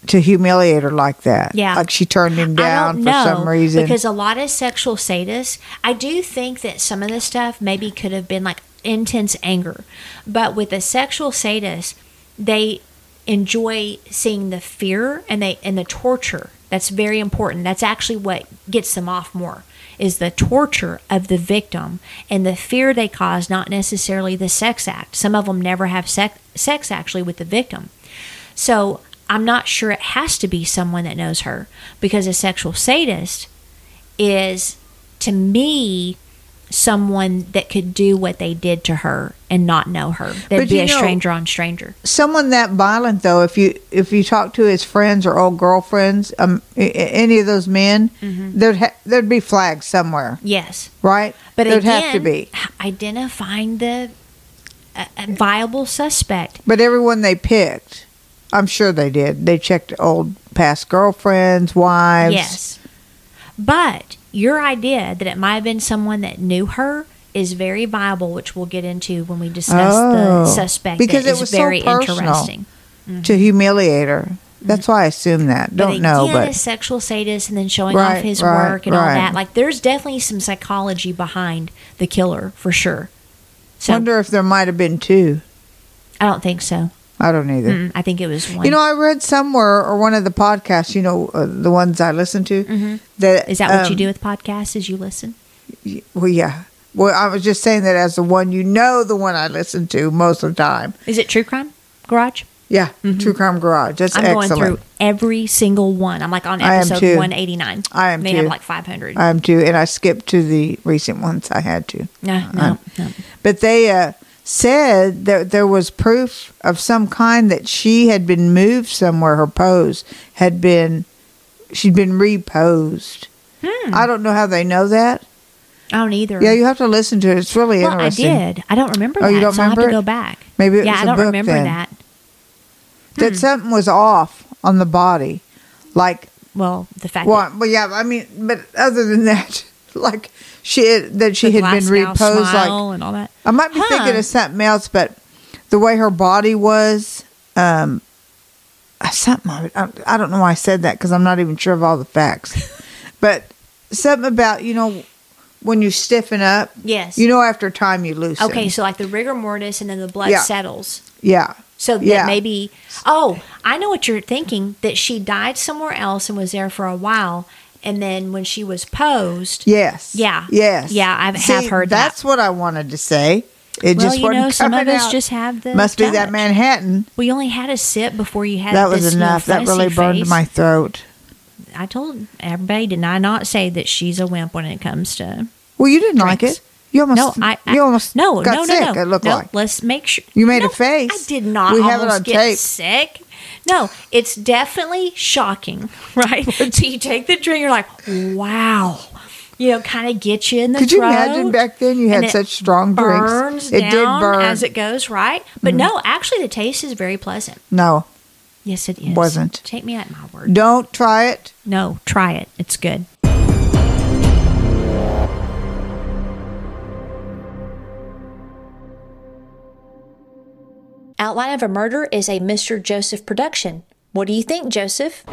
to humiliate her like that. Yeah. like she turned him down for know some reason. because a lot of sexual sadists, I do think that some of the stuff maybe could have been like intense anger, but with a sexual sadist, they enjoy seeing the fear and they and the torture. That's very important. That's actually what gets them off more is the torture of the victim and the fear they cause, not necessarily the sex act. Some of them never have sex, sex actually with the victim. So I'm not sure it has to be someone that knows her because a sexual sadist is, to me, someone that could do what they did to her and not know her. They'd But be a know- stranger on stranger. Someone that violent though, if you if you talk to his friends or old girlfriends, um, any of those men, Mm-hmm. there'd ha- there'd be flags somewhere, Yes. right? But there'd again, have to be. identifying the uh, uh, viable suspect. But everyone they picked, I'm sure they did. They checked old past girlfriends, wives. Yes. But your idea that it might have been someone that knew her is very viable, which we'll get into when we discuss Oh, the suspect. because it was so very personal. interesting. to mm-hmm. humiliate her. That's why I assume that. Don't but know, but a sexual sadist and then showing Right, off his right, work and all that. Like, there's definitely some psychology behind the killer for sure. So wonder if there might have been two. I don't think so. I don't either. Mm, I think it was one. You know, I read somewhere or one of the podcasts. You know, uh, the ones I listen to. That Mm-hmm. is that what you um, do with podcasts? Is you listen? Well, yeah. Well, I was just saying that as the one you know, the one I listen to most of the time. Is it True Crime Garage? Yeah, True Crime Garage. That's Mm-hmm. I'm excellent. going through every single one. I'm like on episode too. 189. I am They have too. like 500. I am too, and I skipped to the recent ones. I had to. no, no, no. but they uh, said that there was proof of some kind that she had been moved somewhere. Her pose had been, she'd been reposed. Hmm. I don't know how they know that. I don't either. Yeah, you have to listen to it. It's really well, I did. I don't remember Oh, that. you don't so I'll have remember to go back. Maybe it yeah, was I a don't book remember then. that. That something was off on the body, like Well, the fact well, well, yeah. I mean, but other than that, like she had, that she the had been reposed, like and all that. I might be Huh. thinking of something else, but the way her body was, um, uh, something. I, I, I don't know why I said that because I'm not even sure of all the facts. but something about you know when you stiffen up, Yes. you know after time you loosen. Okay, so like the rigor mortis and then the blood Yeah. settles. Yeah. So that Yeah. maybe, oh, I know what you're thinking that she died somewhere else and was there for a while. And then when she was posed, Yes. Yeah. Yes. Yeah, I have heard that. That's what I wanted to say. It well, just you know, some of us out. just have the. must be that touch. Manhattan. We only had a sip before you had That was enough. That really burned face. my throat. I told everybody, did I not say that she's a wimp when it comes to Well, you didn't like it. You almost. no, I, I you almost no, got no, sick. no, no. It looked no, like. Let's make sure You made a face. I did not. We have it on get tape. Sick. No, it's definitely shocking, right? so you take the drink, you're like, wow. You know, kind of get you in the Could you throat. imagine back then you had it such strong drinks? burns It down did burn. As it goes, right? But mm-hmm. no, actually, the taste is very pleasant. no, Yes, it is. Wasn't. Take me at my word. don't try it. No, try it. It's good. Outline of a Murder is a Mr. Joseph production. What do you think, Joseph?